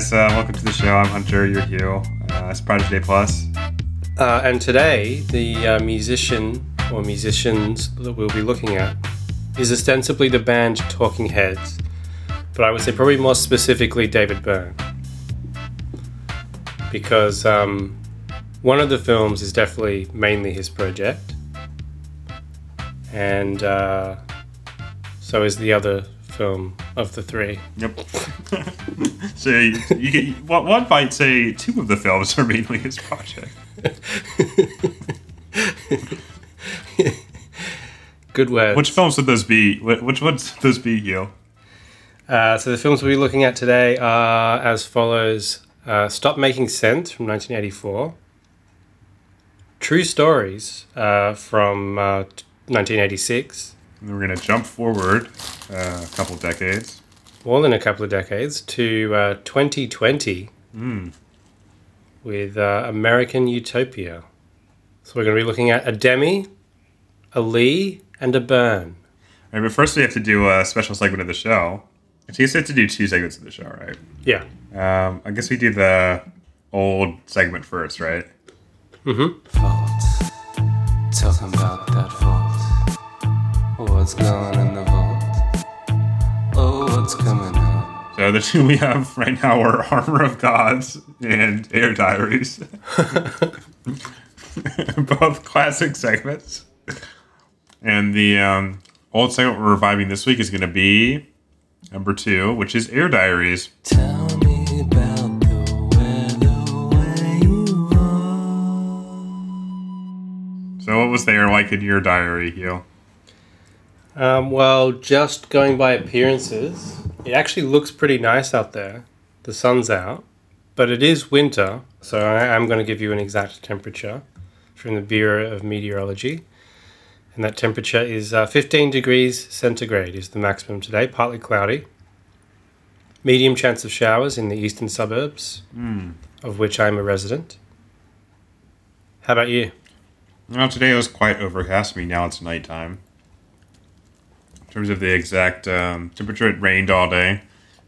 Guys, uh, welcome to the show. I'm Hunter, you're Hugh. Uh, it's Project A Plus. Uh, and today, the uh, musician or musicians that we'll be looking at is ostensibly the band Talking Heads, but I would say probably more specifically David Byrne. Because um, one of the films is definitely mainly his project, and uh, so is the other film of the three. Yep. so you, you get one one might say two of the films are mainly his project. Good words. Which films would those be? Which ones would those be, you? Uh, so the films we'll be looking at today are as follows: uh, "Stop Making Sense" from 1984, "True Stories" uh, from uh, 1986, And we're gonna jump forward uh, a couple decades. more than a couple of decades, to uh, 2020 with uh, "American Utopia." So we're going to be looking at a Demi, a Lee, and a Burn. All right, but first we have to do a special segment of the show. So you said to do two segments of the show, right? Yeah. Um, I guess we do the old segment first, right? Mm-hmm. vault. Talking about that vault. What's going in the vault? Oh, what's coming out? So the two we have right now are Armor of Gods and Air Diaries. Both classic segments. And the um, old segment we're reviving this week is going to be number two, which is Air Diaries. Tell me about the weather where you are. So what was there like in your diary, Hugh? Um, well, just going by appearances, it actually looks pretty nice out there. The sun's out, but it is winter, so I am going to give you an exact temperature from the Bureau of Meteorology. And that temperature is uh, 15 degrees centigrade is the maximum today, partly cloudy. Medium chance of showers in the eastern suburbs, of which I'm a resident. How about you? Well, today it was quite overcast. I mean, now it's nighttime. In terms of the exact um, temperature, it rained all day.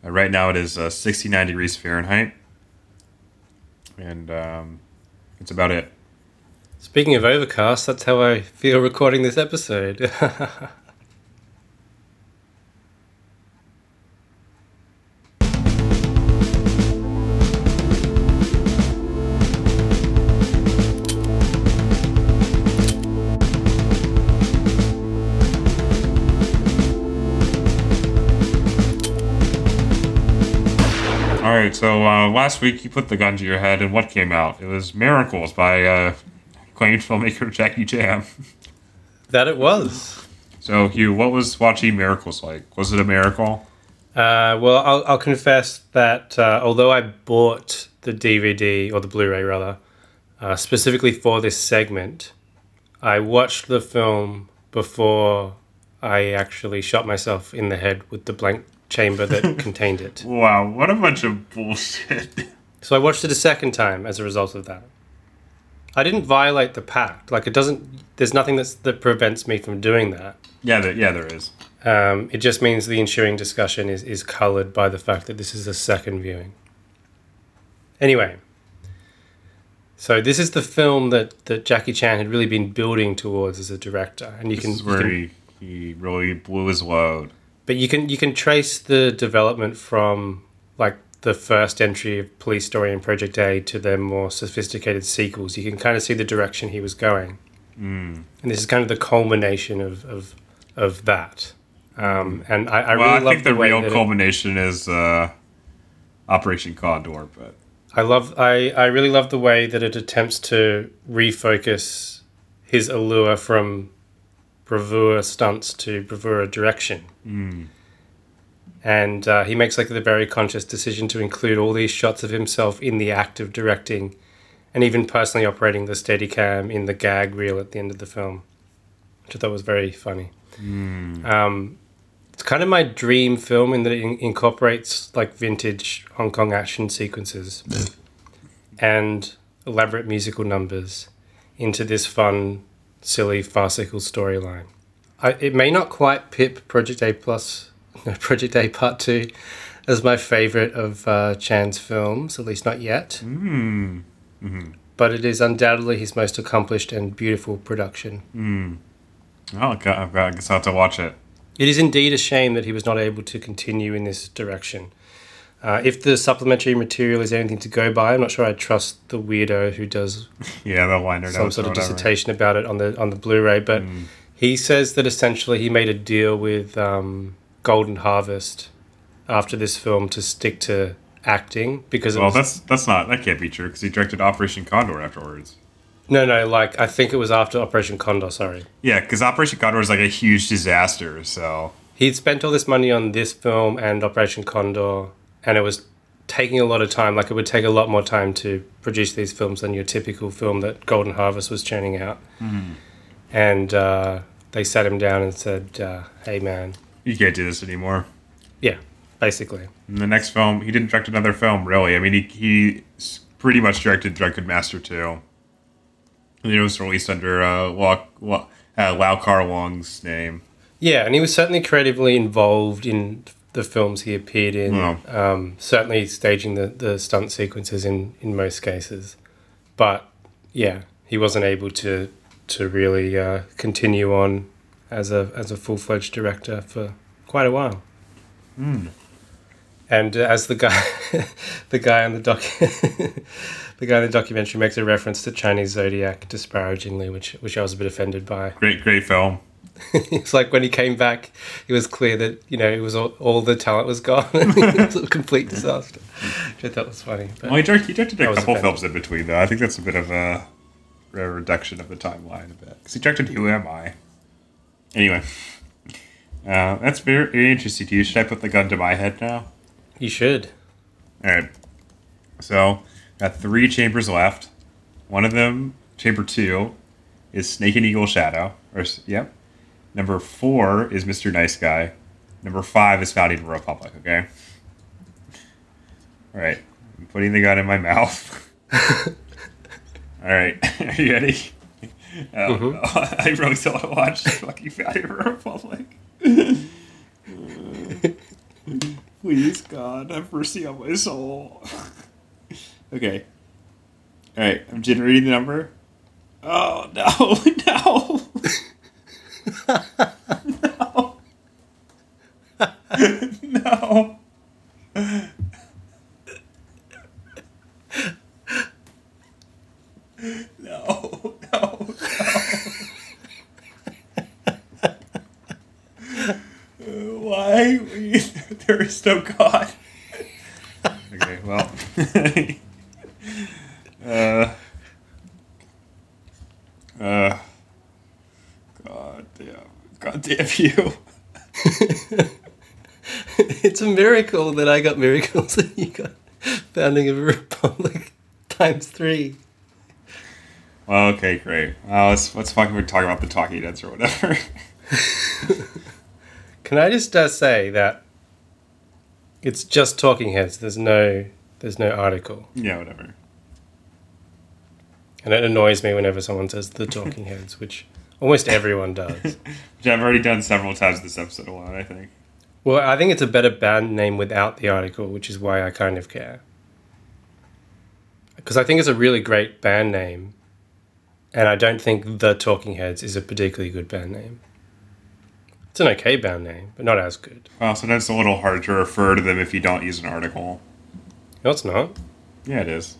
Uh, right now it is uh, 69 degrees Fahrenheit. And um, it's about it. Speaking of overcast, that's how I feel recording this episode. right, so uh, last week you put the gun to your head, and what came out? It was Miracles by uh, acclaimed filmmaker Jackie Chan. that it was. So, Hugh, what was watching Miracles like? Was it a miracle? Uh, well, I'll, I'll confess that uh, although I bought the DVD or the Blu-ray rather, uh, specifically for this segment, I watched the film before I actually shot myself in the head with the blank chamber that contained it. Wow, what a bunch of bullshit. So I watched it a second time as a result of that. I didn't violate the pact. Like it doesn't. There's nothing that's, that prevents me from doing that. yeah, there, yeah, there is. Um, it just means the ensuing discussion is, is coloured by the fact that this is a second viewing. Anyway, so this is the film that, that Jackie Chan had really been building towards as a director, and you This can, is you where can he, he really blew his load. But you can you can trace the development from like the first entry of Police Story and Project A to their more sophisticated sequels. You can kind of see the direction he was going, mm. and this is kind of the culmination of of, of that. Um, and I, I Well, really I love think the, way real culmination is uh, Operation Condor, but I love I, I really love the way that it attempts to refocus his allure from bravura stunts to bravura direction. And uh, he makes like the very conscious decision to include all these shots of himself in the act of directing and even personally operating the Steadicam in the gag reel at the end of the film, which I thought was very funny. Um, it's kind of my dream film in that it in- incorporates like vintage Hong Kong action sequences and elaborate musical numbers into this fun, silly, farcical storyline. It may not quite pip Project A Plus, no, Project A Part Two, as my favorite of uh, Chan's films, at least not yet. Mm. But it is undoubtedly his most accomplished and beautiful production. Oh, okay. I've I guess I'll have to watch it. It is indeed a shame that he was not able to continue in this direction. Uh, if the supplementary material is anything to go by, I'm not sure I trust the weirdo who does Yeah, the liner some notes sort of dissertation about it on the on the Blu-ray. But Mm. he says that essentially he made a deal with um, Golden Harvest after this film to stick to acting because Well, was, that's that's not that can't be true because he directed Operation Condor afterwards. no no like I think it was after Operation Condor. Sorry, Yeah, because Operation Condor was like a huge disaster. So he'd spent all this money on this film and Operation Condor, and it was taking a lot of time. Like it would take a lot more time to produce these films than your typical film that Golden Harvest was churning out. And uh, they sat him down and said, uh, "Hey man, you can't do this anymore. yeah, basically." In the next film, he didn't direct another film, really. I mean, he, he pretty much directed Drunken Master 2. And it was released under uh, uh, Lau Kar Wong's name. Yeah, and he was certainly creatively involved in the films he appeared in. Yeah. Um, certainly staging the, the stunt sequences in, in most cases. But yeah, he wasn't able to to really uh, continue on as a as a full fledged director for quite a while. And uh, as the guy, the guy on the doc, the guy in the documentary makes a reference to Chinese zodiac disparagingly, which which I was a bit offended by. Great, great film. it's like when he came back, it was clear that you know it was all, all the talent was gone. it was a complete disaster. Which I thought was funny. But Well, he directed, he directed I a was couple offended. films in between, though. I think that's a bit of a, a reduction of the timeline a bit. Because he directed Who Am I? Anyway, uh, that's very, very interesting to you. Should I put the gun to my head now? you should. All right. So, got three chambers left. One of them, chamber two, is Snake and Eagle Shadow. Or s- yep. Number four is Mr. Nice Guy. Number five is Founding Republic. Okay. All right. I'm putting the gun in my mouth. All right. Are you ready? Oh, no. Mm-hmm. I really still want to watch fucking Founding Republic. Please, God, have mercy on my soul. okay. All right, I'm generating the number. Oh no, no, no, no. No, no, no. Why? There is no God. okay, well. uh, uh, God damn. You. it's a miracle that I got miracles and you got founding of a republic times three. Well, okay, great. Uh, let's, let's fucking talk about the Talking Heads or whatever. Can I just uh, say that it's just talking heads. There's no there's no article, yeah, whatever. and it annoys me whenever someone says the talking heads, which almost everyone does. Which I've already done several times this episode alone, I think. Well, I think it's a better band name without the article, which is why I kind of care. Because I think it's a really great band name, and I don't think The Talking Heads is a particularly good band name. It's an okay band name, but not as good. Well, sometimes it's a little hard to refer to them if you don't use an article. No, it's not. Yeah, it is.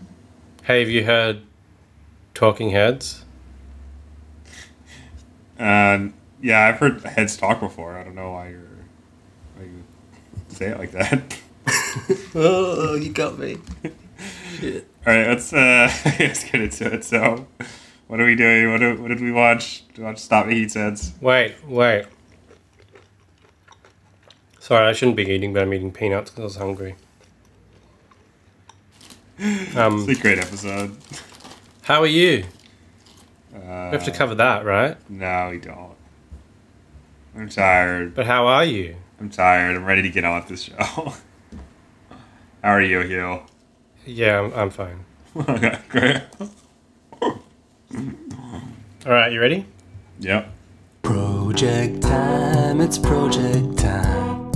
Hey, have you heard Talking Heads? Um, yeah, I've heard heads talk before. I don't know why you're why you say it like that. Oh, you got me. Shit. All right, let's uh, let's get into it. So, what are we doing? What, do, what did we watch? Did we watch Stop Me Heat Heads? Wait, wait. Sorry, I shouldn't be eating, but I'm eating peanuts because I was hungry. Um, It's a great episode. how are you? Uh, We have to cover that, right? No, we don't. I'm tired. But how are you? I'm tired. I'm ready to get on with this show. How are you, Hugh? Yeah, I'm, I'm fine. okay, great. All right, you ready? Yep. Project time, it's project time.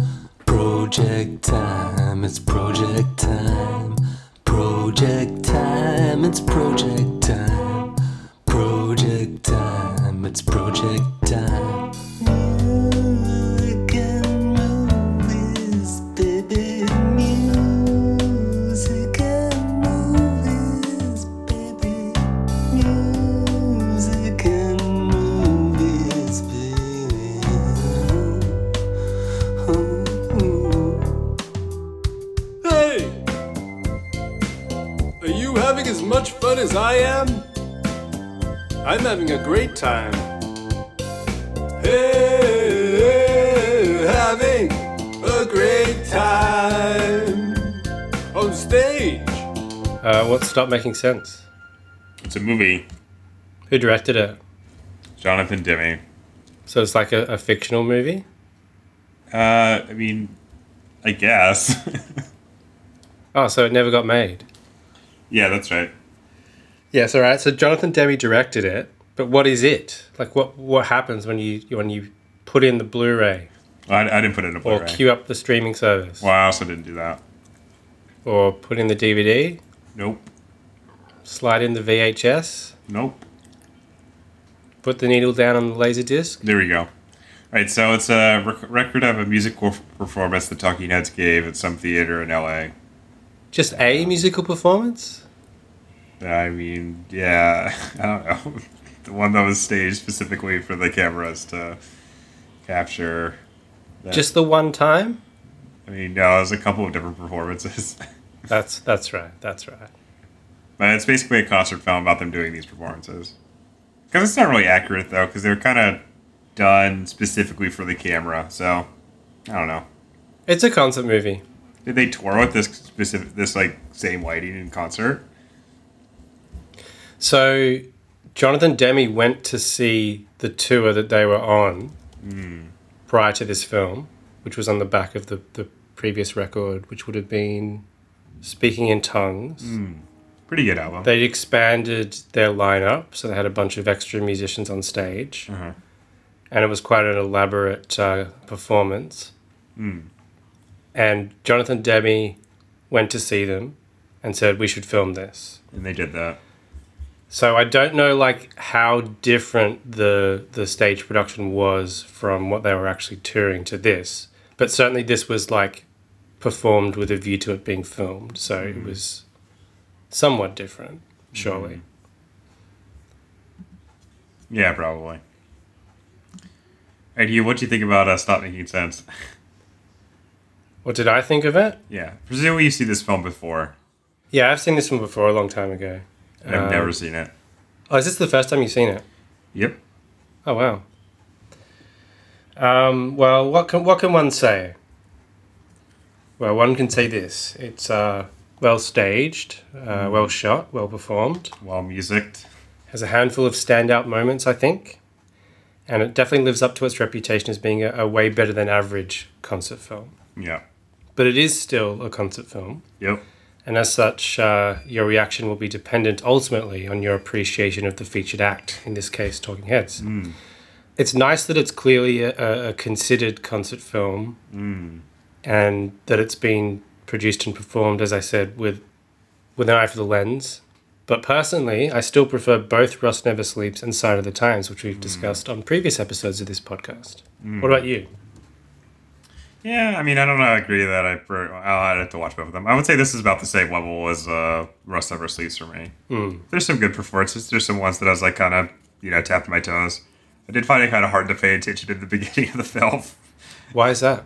Project time, time, it's project time. Project time, it's project time. Project time, it's project time. Music and movies, baby. Music and movies, baby. Music and movies, baby. Hey! Are you having as much fun as I am? I'm having a great time. Hey, having a great time on stage. Uh, what stopped making sense? It's a movie. Who directed it? Jonathan Demme. So it's like a, a fictional movie? Uh, I mean, I guess. Oh, so it never got made. yeah, that's right. Yes, all right. So Jonathan Demme directed it, but what is it? Like, what what happens when you when you put in the Blu-ray I, I didn't put it in a Blu-ray. Or queue up the streaming service Well, I also didn't do that. or put in the DVD, Nope. slide in the VHS, Nope. put the needle down on the laser disc? There we go. All right, so it's a rec- record of a musical performance the Talking Heads gave at some theater in LA. Just a musical performance? I mean, yeah, I don't know. the one that was staged specifically for the cameras to capture. That. Just the one time? I mean, no, it was a couple of different performances. That's that's right. That's right. but it's basically a concert film about them doing these performances. Because it's not really accurate, though, because they're kind of done specifically for the camera. So, I don't know. It's a concert movie. Did they tour with this specific, this like same lighting in concert? So Jonathan Demme went to see the tour that they were on prior to this film, which was on the back of the, the previous record, which would have been Speaking in Tongues. Pretty good album. They'd expanded their lineup, so they had a bunch of extra musicians on stage, Uh-huh. and it was quite an elaborate uh, performance. And Jonathan Demme went to see them and said, "We should film this." and they did that. So I don't know like how different the the stage production was from what they were actually touring to this, but certainly this was like performed with a view to it being filmed, so it was somewhat different, surely. Yeah, probably. And you, what do you think about uh, Stop Making Sense? What did I think of it? yeah, presumably you've seen this film before. Yeah, I've seen this one before a long time ago. I've Um, never seen it. Oh, is this the first time you've seen it? Yep. Oh wow. Um, well, what can what can one say? Well, one can say this: it's uh, well staged, uh, well shot, well performed. Well, musicked. Has a handful of standout moments, I think, and it definitely lives up to its reputation as being a, a way better than average concert film. Yeah. But it is still a concert film, Yep. And as such, uh, your reaction will be dependent ultimately on your appreciation of the featured act. In this case, Talking Heads. Hmm. It's nice that it's clearly a, a considered concert film, hmm. and that it's been produced and performed, as I said, with with an eye for the lens. But personally, I still prefer both Rust Never Sleeps and Sign of the Times, which we've hmm. discussed on previous episodes of this podcast. What about you? Yeah, I mean, I don't know. I agree that I I'll have to watch both of them. I would say this is about the same level as uh, Rust Never Sleeps for me. There's some good performances. There's some ones that I was like kind of you know tapped my toes. I did find it kind of hard to pay attention at the beginning of the film. Why is that?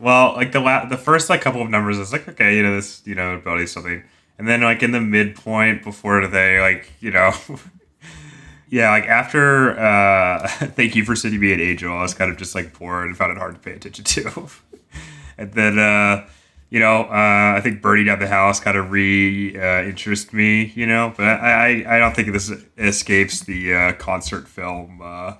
Well, like the la- the first like couple of numbers, it's like okay, you know this, you know, ability something, and then like in the midpoint before they like you know, yeah, like after uh, thank you for sending me an angel, I was kind of just like bored and found it hard to pay attention to, and then uh, you know, uh, I think burning down the house kind of re uh, interest me, you know, but I I, I don't think this escapes the uh, concert film uh,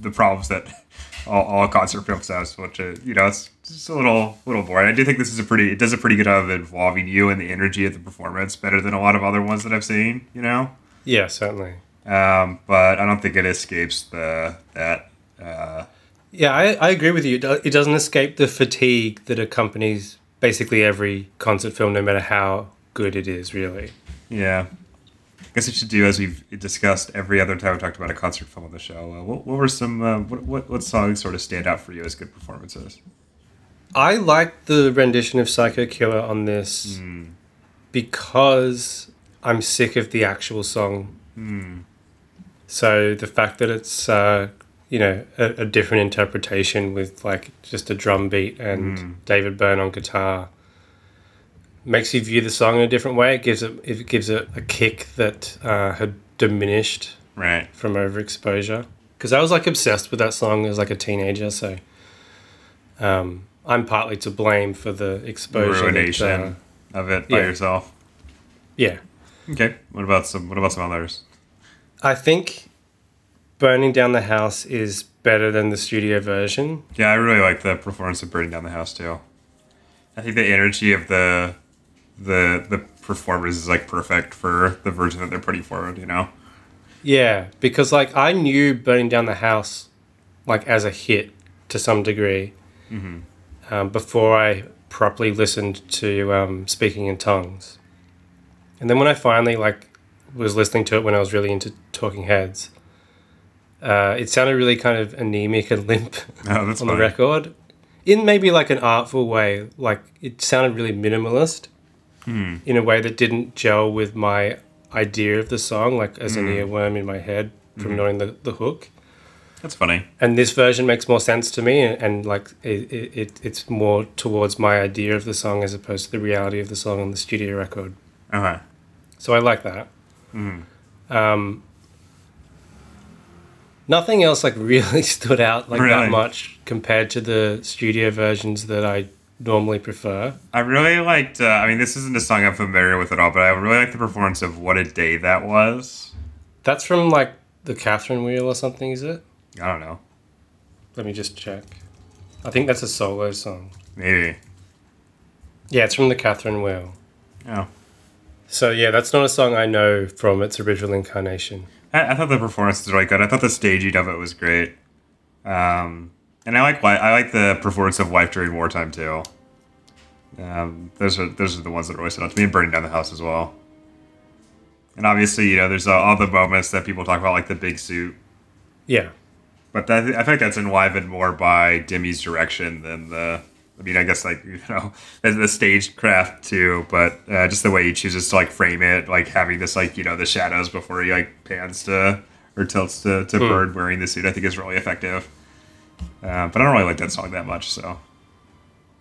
the problems that all, all concert films have, which uh, you know it's just a little little boring. I do think this is a pretty it does a pretty good job of involving you and the energy of the performance better than a lot of other ones that I've seen. You know, Yeah, certainly. Um, but I don't think it escapes the that. Uh, Yeah, I, I agree with you. It doesn't escape the fatigue that accompanies basically every concert film, no matter how good it is, really. Yeah. I guess we should do as we've discussed every other time we talked about a concert film on the show. Uh, what, what were some uh, what, what what songs sort of stand out for you as good performances? I like the rendition of Psycho Killer on this because I'm sick of the actual song. So the fact that it's uh, you know a, a different interpretation with like just a drum beat and David Byrne on guitar makes you view the song in a different way. It gives it it gives it a kick that uh, had diminished Right. from overexposure because I was like obsessed with that song as like a teenager. So um, I'm partly to blame for the exposure. that, uh, of it by yeah. yourself. yeah, Okay. What about some what about some others? I think burning down the house is better than the studio version. Yeah, I really like the performance of Burning Down the House too. I think the energy of the the the performers is like perfect for the version that they're putting forward, you know? Yeah, because like I knew burning down the house like as a hit to some degree um, before I properly listened to um, Speaking in Tongues, and then when I finally like was listening to it when I was really into Talking Heads, uh, it sounded really kind of anemic and limp Oh, that's on the record, in maybe like an artful way. Like it sounded really minimalist hmm. in a way that didn't gel with my idea of the song, like as an hmm. earworm in my head from hmm. knowing the, the hook. That's funny. And this version makes more sense to me, and, and like it, it, it, it's more towards my idea of the song as opposed to the reality of the song on the studio record. Okay. So I like that. Um, nothing else like really stood out like Really? that much compared to the studio versions that I normally prefer. I really liked. Uh, I mean, this isn't a song I'm familiar with at all, but I really like the performance of "What a Day That Was." That's from like the Catherine Wheel or something, is it? I don't know, Let me just check. I think that's a solo song. maybe. Yeah, it's from the Catherine Wheel. Oh, So yeah, that's not a song I know from its original incarnation. I, I thought the performance was really good. I thought the staging of it was great, um, and I like I like the performance of "Wife During Wartime" too. Um, those are those are the ones that always stood out to me. And "Burning Down the House" as well. And obviously, you know, there's uh, all the moments that people talk about, like the big suit. Yeah. But that, I think that's enlivened more by Demme's direction than the. I mean, I guess like you know, the, the stagecraft too, but uh, just the way he chooses to like frame it, like having this like you know the shadows before he like pans to or tilts to, to Byrne wearing the suit, I think is really effective. Uh, but I don't really like that song that much, so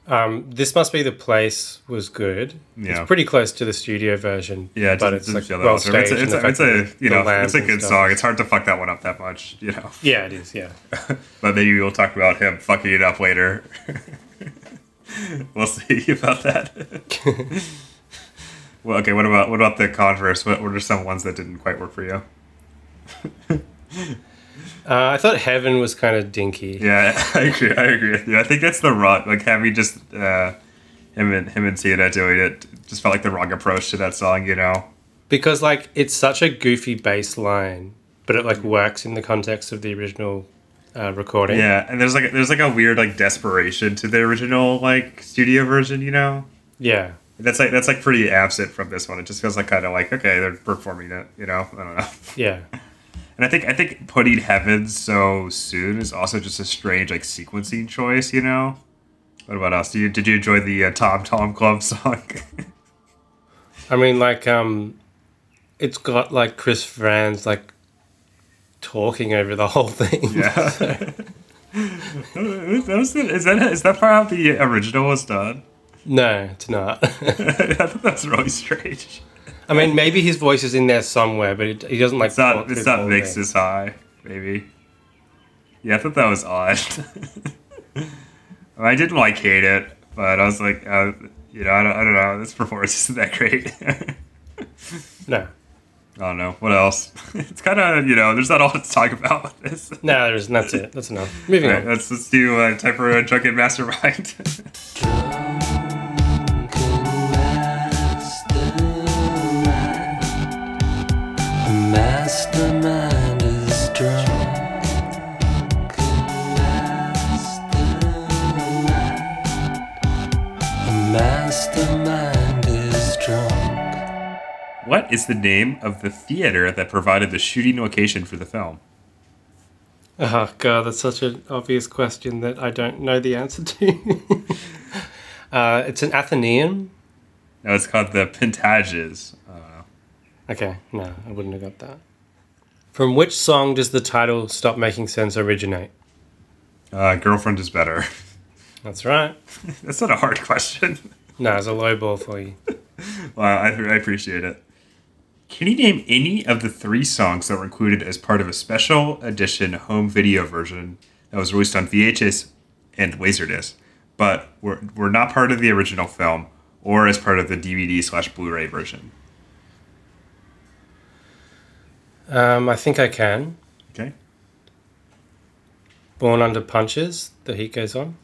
Um, this must be the place was good. Yeah. It's pretty close to the studio version. yeah, but it's, it's like well. It's, staged. a, it's, a, it's a you know it's a good song. It's hard to fuck that one up that much, you know. Yeah, it is. Yeah. But maybe we'll talk about him fucking it up later. we'll see about that. well, okay. What about what about the converse? What, what are some ones that didn't quite work for you? Uh, I thought Heaven was kind of dinky. Yeah, I agree. I agree with you. I think that's the wrong. Like having just uh, him and him and Sienna doing it just felt like the wrong approach to that song. You know. because like it's such a goofy bass line, but it like works in the context of the original uh, recording. Yeah, and there's like there's like a weird like desperation to the original like studio version. You know. Yeah. That's like that's like pretty absent from this one. It just feels like kind of like okay, they're performing it. You know, I don't know. Yeah. And I think I think putting heaven so soon is also just a strange like sequencing choice. You know. What about us? Did you did you enjoy the uh, Tom Tom Club song? I mean, like, um, it's got like Chris Frantz like talking over the whole thing. yeah. that is, that, is that is that how the original was done? no, it's not. I thought that's really strange. I mean, maybe his voice is in there somewhere, but it, he doesn't like. It's not it's not mixed as high. Maybe. Yeah, I thought that was odd. I didn't like hate it, but I was like, uh, you know, I don't, I don't know. This performance isn't that great. No, I don't know. What else? It's kind of, you know, there's not a lot to talk about with this. no, there isn't. That's it. That's enough. Moving All right, on. let's, let's do uh, time for a drunken mastermind. Mastermind is drunk. A What is the name of the theater that provided the shooting location for the film? Oh god, that's such an obvious question that I don't know the answer to. uh, it's an Athenaeum. No, it's called the Pantages. Okay, no, I wouldn't have got that. From which song does the title "Stop Making Sense" originate? Uh, girlfriend is better. That's right. That's not a hard question. No, it's a low ball for you. Well, I, I appreciate it. Can you name any of the three songs that were included as part of a special edition home video version that was released on VHS and Laserdisc, but were, were not part of the original film or as part of the DVD slash Blu-ray version? Um, I think I can. Okay. Born Under Punches. The heat goes on.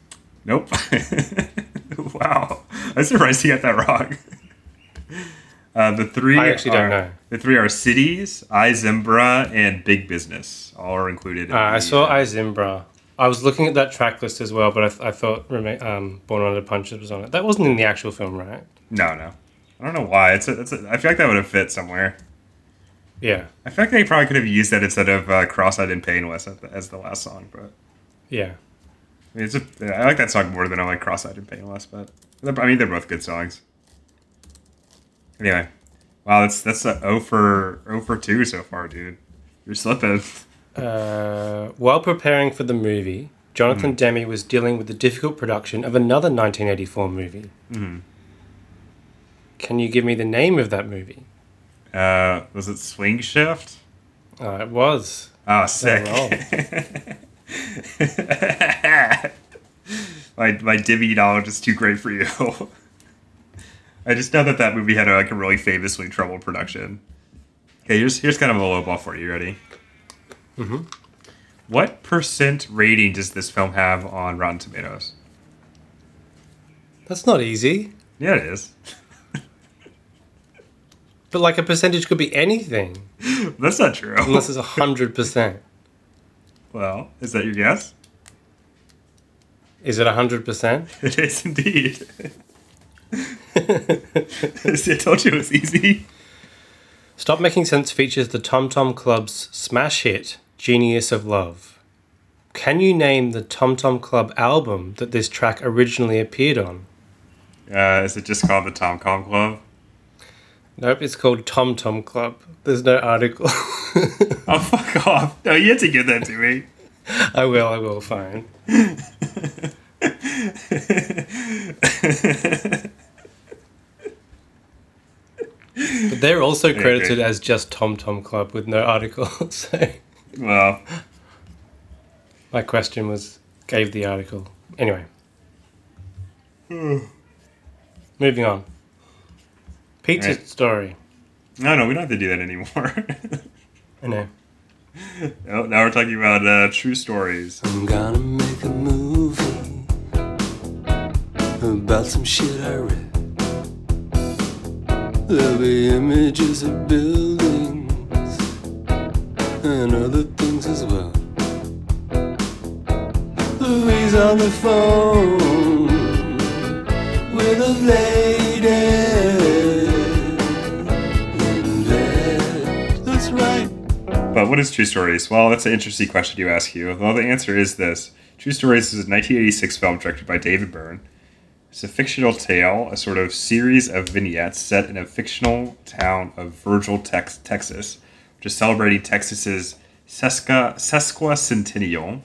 Nope. wow. I'm surprised you got that wrong. Uh, the three I actually don't are- know. The three are Cities, I Zimbra, and Big Business. All are included. in Uh, I saw uh, I Zimbra. I was looking at that track list as well, but I, th- I thought Rema- um, Born Under Punches was on it. That wasn't in the actual film, right? No, no. I don't know why. It's a, it's a, I feel like that would have fit somewhere. Yeah, I feel like they probably could have used that instead of uh, "Cross-eyed and Painless" as the, as the last song. But yeah. I, mean, it's a, I like that song more than I like "Cross-eyed and Painless." But I mean, they're both good songs. Anyway, wow, that's that's a O for O for two so far, dude. You're slipping. Uh, while preparing for the movie, Jonathan Demme was dealing with the difficult production of another 1984 movie. Mhm. Can you give me the name of that movie? Uh, was it Swing Shift? Uh, it was. Oh, sick. my my Divi knowledge is too great for you. I just know that that movie had a, like a really famously troubled production. Okay, here's here's kind of a low ball for you. Ready? Mm-hmm. What percent rating does this film have on Rotten Tomatoes? That's not easy. Yeah, it is. But like a percentage could be anything, That's not true. unless it's 100%. well, is that your guess? Is it 100%? It is indeed. See, I told you it was easy. Stop Making Sense features the Tom Tom Club's smash hit, Genius of Love. Can you name the Tom Tom Club album that this track originally appeared on? Uh, is it just called the Tom Com Club? Nope, it's called Tom Tom Club. There's no article. Oh, fuck off. No, you had to give that to me. I will, I will, fine. But they're also Okay. credited as just Tom Tom Club with no article. So well, my question was gave the article. Anyway. Moving on. Pizza Right. story. no, no, we don't have to do that anymore. I know. no, now we're talking about uh, true stories. I'm gonna make a movie about some shit I read. There'll be images of buildings and other things as well. Louise on the phone with a lady bed. That's right. But what is True Stories? Well, that's an interesting question you ask you. Well, the answer is this True Stories is a 1986 film directed by David Byrne. It's a fictional tale, a sort of series of vignettes set in a fictional town of Virgil, Tex- Texas, which is celebrating Texas's sesquicentennial.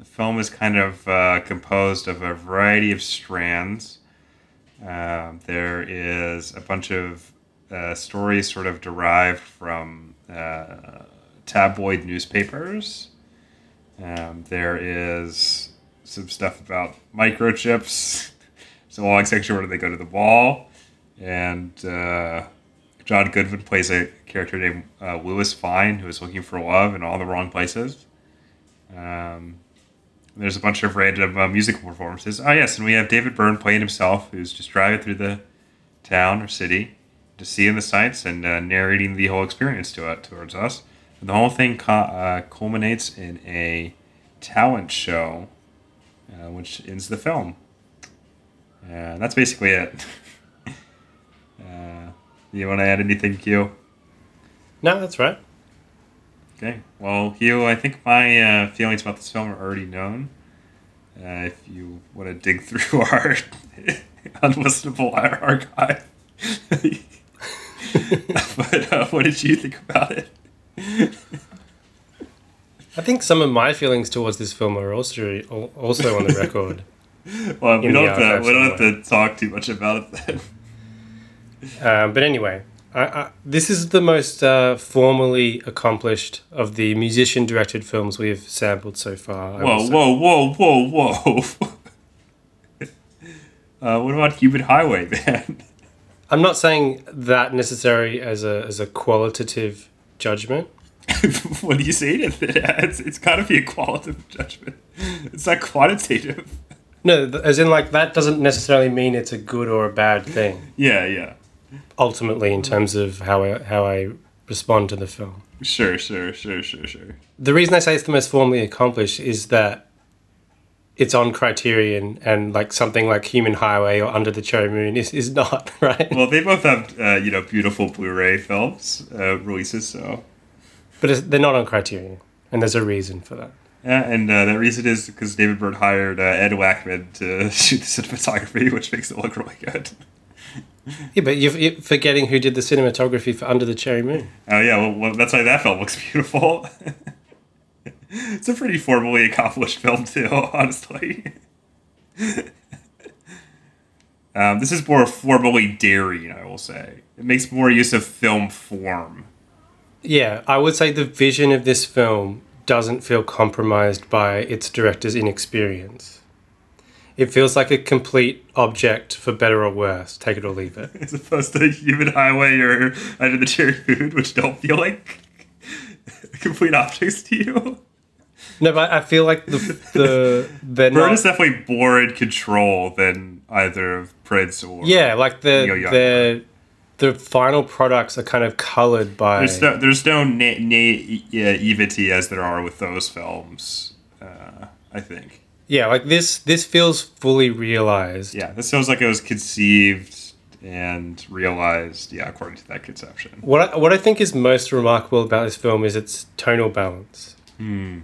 The film is kind of uh, composed of a variety of strands. Um, there is a bunch of uh, stories sort of derived from uh, tabloid newspapers. Um, there is some stuff about microchips. A long section where they go to the ball, and uh, John Goodman plays a character named uh, Louis Fyne who is looking for love in all the wrong places. Um, there's a bunch of random uh, musical performances. Oh yes, and we have David Byrne playing himself, who's just driving through the town or city, just seeing the sights and uh, narrating the whole experience to it towards us. And the whole thing cu- uh, culminates in a talent show, uh, which ends the film. And that's basically it. uh, You want to add anything, Hugh? No, that's right. Okay. Well, Hugh, I think my uh, feelings about this film are already known. Uh, if you want to dig through our unlistenable archive. but uh, what did you think about it? I think some of my feelings towards this film are also also on the record. Well, we don't, have to, we don't have to talk too much about it then. Um, but anyway, I, I, this is the most uh, formally accomplished of the musician-directed films we have sampled so far. I Whoa, whoa, whoa, whoa, whoa. uh, what about Human Highway, man? I'm not saying that necessary as a as a qualitative judgment. what do you say to that? It's, it's got to be a qualitative judgment. It's not quantitative. No, as in like that doesn't necessarily mean it's a good or a bad thing. Yeah, yeah. Ultimately, in terms of how I how I respond to the film. Sure, sure, sure, sure, sure. The reason I say it's the most formally accomplished is that it's on Criterion, and like something like Human Highway or Under the Cherry Moon is, is not right. Well, they both have, uh, you know, beautiful Blu-ray films uh, releases, so... But it's, they're not on Criterion, and there's a reason for that. Yeah, and uh, that reason is because David Byrne hired uh, Ed Lachman to shoot the cinematography, which makes it look really good. Yeah, but you're, you're forgetting who did the cinematography for Under the Cherry Moon. Oh yeah, well, well that's why that film looks beautiful. it's a pretty formally accomplished film too, honestly. um, this is more formally daring, I will say. It makes more use of film form. Yeah, I would say the vision of this film doesn't feel compromised by its director's inexperience. It feels like a complete object for better or worse, take it or leave it. As opposed to Human Highway or Under the Cherry Food, which don't feel like complete objects to you. No, but I feel like the the they're Byrne not, is definitely more in control than either of Prince or yeah, like the Young. The final products are kind of colored by There's no, there's no na- naivety as there are with those films. Uh, I think. yeah, like this this feels fully realized. Yeah, this feels like it was conceived and realized. Yeah, according to that conception. What I, what I think is most remarkable about this film is its tonal balance. Hmm.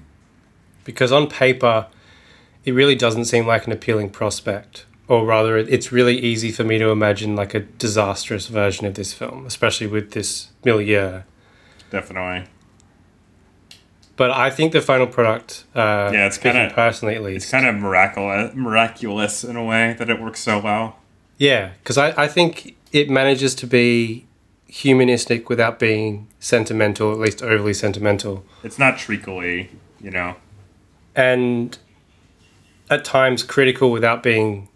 Because on paper, it really doesn't seem like an appealing prospect, or rather, it's really easy for me to imagine like a disastrous version of this film, especially with this milieu. Definitely. But I think the final product, uh, Yeah, it's speaking kinda- personally at least, It's kind of miraculous, miraculous in a way that it works so well. Yeah, because I, I think it manages to be humanistic without being sentimental, at least overly sentimental. It's not treacly, you know. And at times critical without being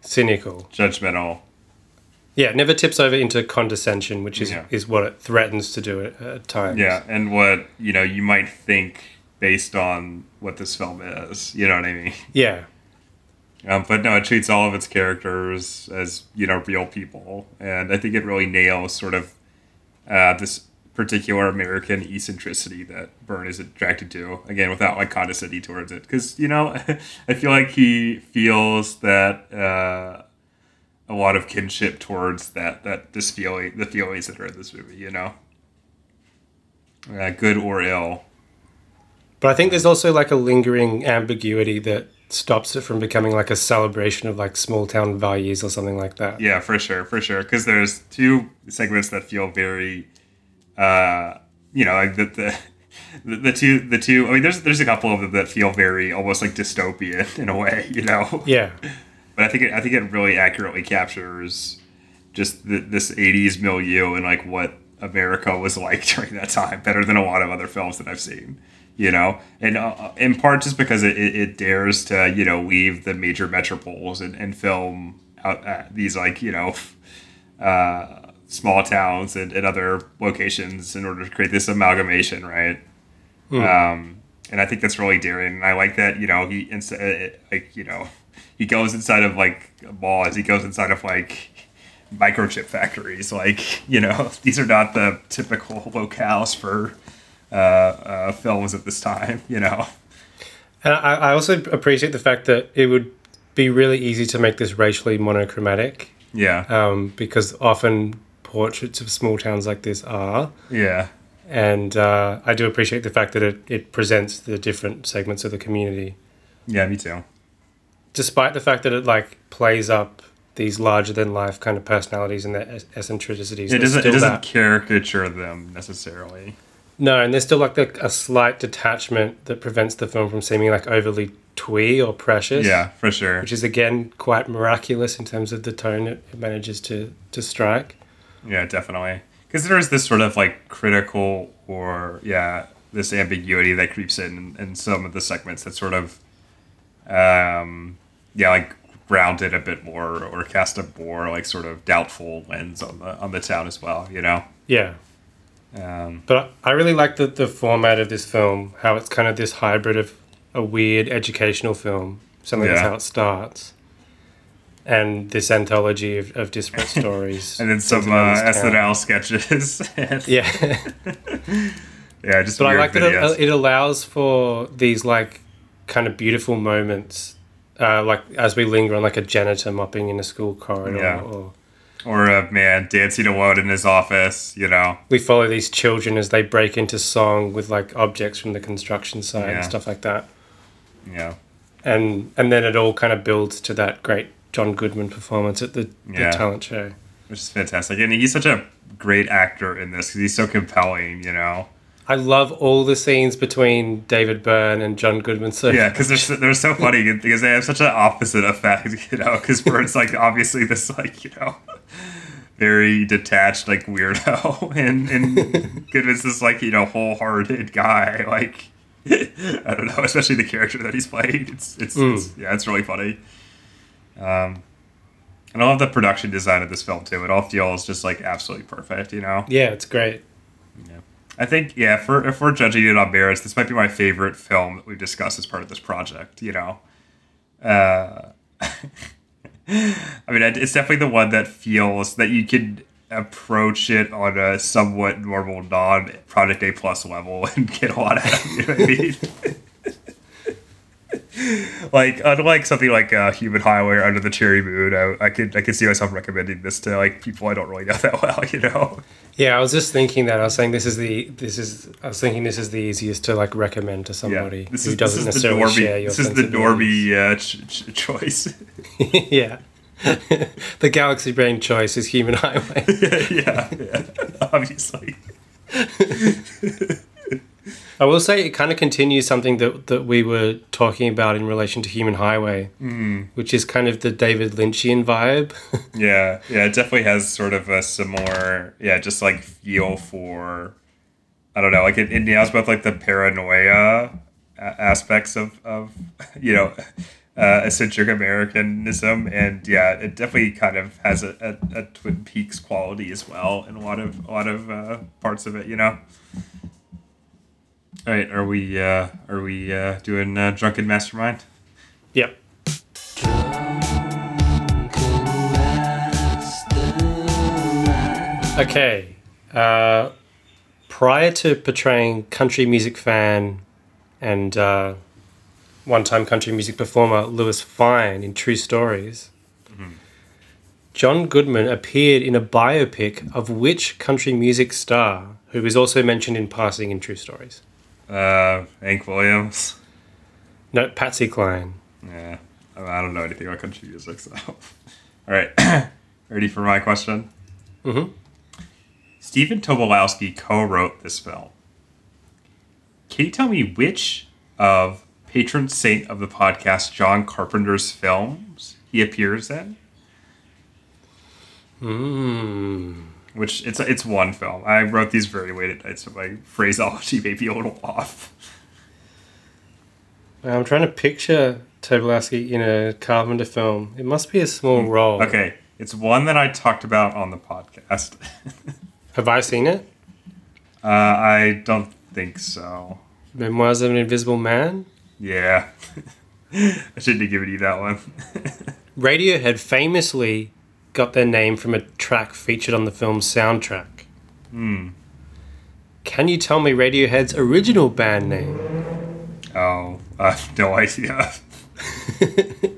cynical. Judgmental. Yeah, it never tips over into condescension, which is, Yeah. is what it threatens to do at, at times. Yeah, and what you know you might think based on what this film is. You know what I mean? Yeah. Um, but no, it treats all of its characters as you know real people, and I think it really nails sort of uh, this particular American eccentricity that Byrne is attracted to. Again, without like condescending towards it, because you know I feel like he feels that uh, a lot of kinship towards that that this feeling the feelings that are in this movie. You know, uh, good or ill. But I think there's also like a lingering ambiguity that stops it from becoming like a celebration of like small town values or something like that. Yeah, for sure, for sure. Because there's two segments that feel very, uh, you know, like the, the the the two the two. I mean, there's there's a couple of them that feel very almost like dystopian in a way, you know. Yeah. But I think it, I think it really accurately captures just the, this '80s milieu and like what America was like during that time, better than a lot of other films that I've seen. You know, and uh, in part just because it, it, it dares to you know leave the major metropoles and, and film out uh, these like you know uh, small towns and, and other locations in order to create this amalgamation, right? Um, and I think that's really daring. And I like that, you know, he, ins- uh, like, you know, he goes inside of like malls, he goes inside of like microchip factories. Like, you know, these are not the typical locales for uh, uh, films at this time, you know. And I, I also appreciate the fact that it would be really easy to make this racially monochromatic Yeah. um, because often portraits of small towns like this are. Yeah. And uh, I do appreciate the fact that it, it presents the different segments of the community. Yeah, me too. Despite the fact that it like plays up these larger than life kind of personalities and their eccentricities. It doesn't. It doesn't that- caricature them necessarily. No, and there's still like the, a slight detachment that prevents the film from seeming like overly twee or precious. Yeah, for sure. Which is again quite miraculous in terms of the tone it, it manages to, to strike. Yeah, definitely. Because there's this sort of like critical or yeah, this ambiguity that creeps in in some of the segments that sort of, um, yeah, like ground it a bit more or cast a more like sort of doubtful lens on the on the town as well. You know. Yeah. Um, But I really like the, the format of this film, how it's kind of this hybrid of a weird educational film. Something that's how it starts. And this anthology of, of disparate stories. and then some uh. SNL sketches. Yeah. yeah, just but I like that it, it allows for these like kind of beautiful moments. Uh, like as we linger on like a janitor mopping in a school corridor Yeah. or or a man dancing alone in his office. You know. we follow these children as they break into song with like objects from the construction site Yeah. and stuff like that. Yeah. and and then it all kind of builds to that great John Goodman performance at the, Yeah. the talent show. Which is fantastic, and he's such a great actor in this because he's so compelling. You know. I love all the scenes between David Byrne and John Goodman. So Yeah, because they're so, they're so funny because they have such an opposite effect, you know. Because Byrne's like obviously this like you know very detached like weirdo, and and Goodman's this like you know wholehearted guy. Like I don't know, especially the character that he's playing. It's it's, hmm. it's yeah, it's really funny. Um, and I love the production design of this film too. It all feels just like absolutely perfect, you know. yeah, it's great. Yeah. I think yeah, for if we're judging it on merits, this might be my favorite film that we've discussed as part of this project. You know, uh, I mean, it's definitely the one that feels that you can approach it on a somewhat normal non Project A plus level and get a lot out of it. You know what I mean? like unlike something like uh, Human Highway or Under the Cherry Moon, I, I could I could see myself recommending this to like people I don't really know that well. You know. Yeah, I was just thinking that. I was saying this is the this is I was thinking this is the easiest to like recommend to somebody this who is, doesn't this is necessarily normie, share your This is the normie uh, ch- ch- choice. yeah. the Galaxy Brain choice is Human Highway. yeah, yeah, obviously. I will say it kind of continues something that, that we were talking about in relation to Human Highway, Mm. which is kind of the David Lynchian vibe. Yeah, yeah, it definitely has sort of a similar, yeah, just like feel for, I don't know, like it, it nails both like the paranoia aspects of, of you know, uh, eccentric Americanism, and yeah, it definitely kind of has a, a, a Twin Peaks quality as well in a lot of a lot of uh, parts of it, you know. All right, are we uh, are we uh, doing uh, Drunken Mastermind? yep. Okay. Uh, prior to portraying country music fan and uh, one time country music performer Louis Fyne in True Stories, John Goodman appeared in a biopic of which country music star who is also mentioned in passing in True Stories? Uh, Hank Williams. No, Patsy Cline. Yeah, I don't know anything about country music, so. All right, ready for my question? Mhm. Stephen Tobolowsky co-wrote this film. Can you tell me which of patron saint of the podcast John Carpenter's films he appears in? Mm. Which it's it's one film. I wrote these very late at night, so my phraseology may be a little off. I'm trying to picture Tobolowsky in a Carpenter film. It must be a small role. Okay, it's one that I talked about on the podcast. Have I seen it? uh, I don't think so. Memoirs of an Invisible Man? Yeah. I shouldn't have given you that one. Radiohead famously got their name from a track featured on the film's soundtrack. Hmm. Can you tell me Radiohead's original band name? Oh, I have no idea.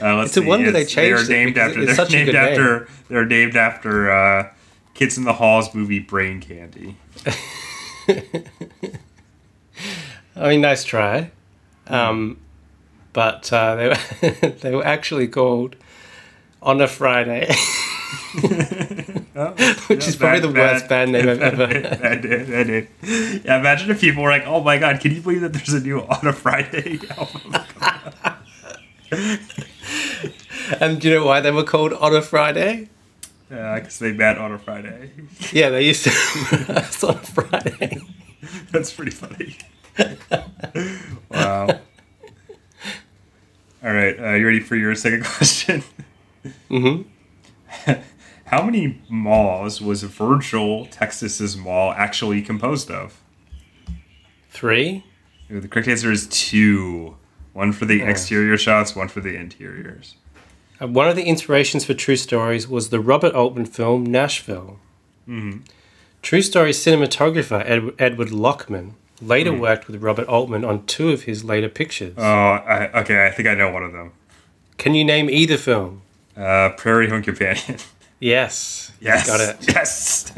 Uh, let's It's a see, wonder they it's- they are changed it named after. They're a named good name. after. They're named after uh, Kids in the Halls movie Brain Candy. I mean, nice try. Um, but uh, they were they were actually called on a Friday, which is probably the worst band name I've ever heard. Bad name, bad name. Yeah, imagine if people were like, "Oh my god, can you believe that there's a new On a Friday album?" And do you know why they were called on a Friday? Yeah, Because they met on a Friday. Yeah, they used to on a Friday. That's pretty funny. wow. All right, uh, you ready for your second question? Mm-hmm. How many malls was Virgil Texas's mall actually composed of? Three. The correct answer is two. One for the Oh. exterior shots, one for the interiors. Uh, one of the inspirations for True Stories was the Robert Altman film Nashville. True Stories cinematographer Ed- Edward Lachman later worked with Robert Altman on two of his later pictures. Oh, I, okay. I think I know one of them. Can you name either film? Uh, Prairie Home Companion. Yes. yes, Got it. Yes.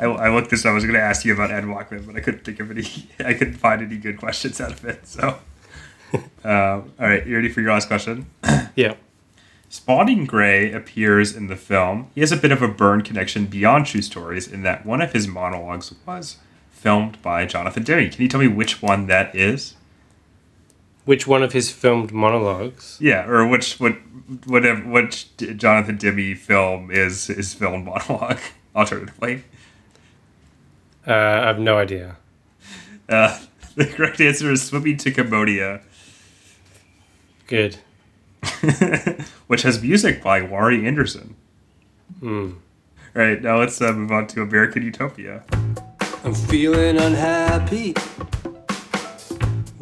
I, I looked this up. I was going to ask you about Ed Lachman, but I couldn't think of any. I couldn't find any good questions out of it. So, uh, all right, you ready for your last question? Yeah. Spalding Gray appears in the film. He has a bit of a Byrne connection beyond true stories in that one of his monologues was filmed by Jonathan Demme. Can you tell me which one that is? Which one of his filmed monologues? Yeah, or which what whatever which Jonathan Demme film is his film monologue? Alternatively, Uh, I have no idea. uh, the correct answer is "Swimming to Cambodia," Good. which has music by Laurie Anderson. Hmm. All right, now let's uh, move on to American Utopia. I'm feeling unhappy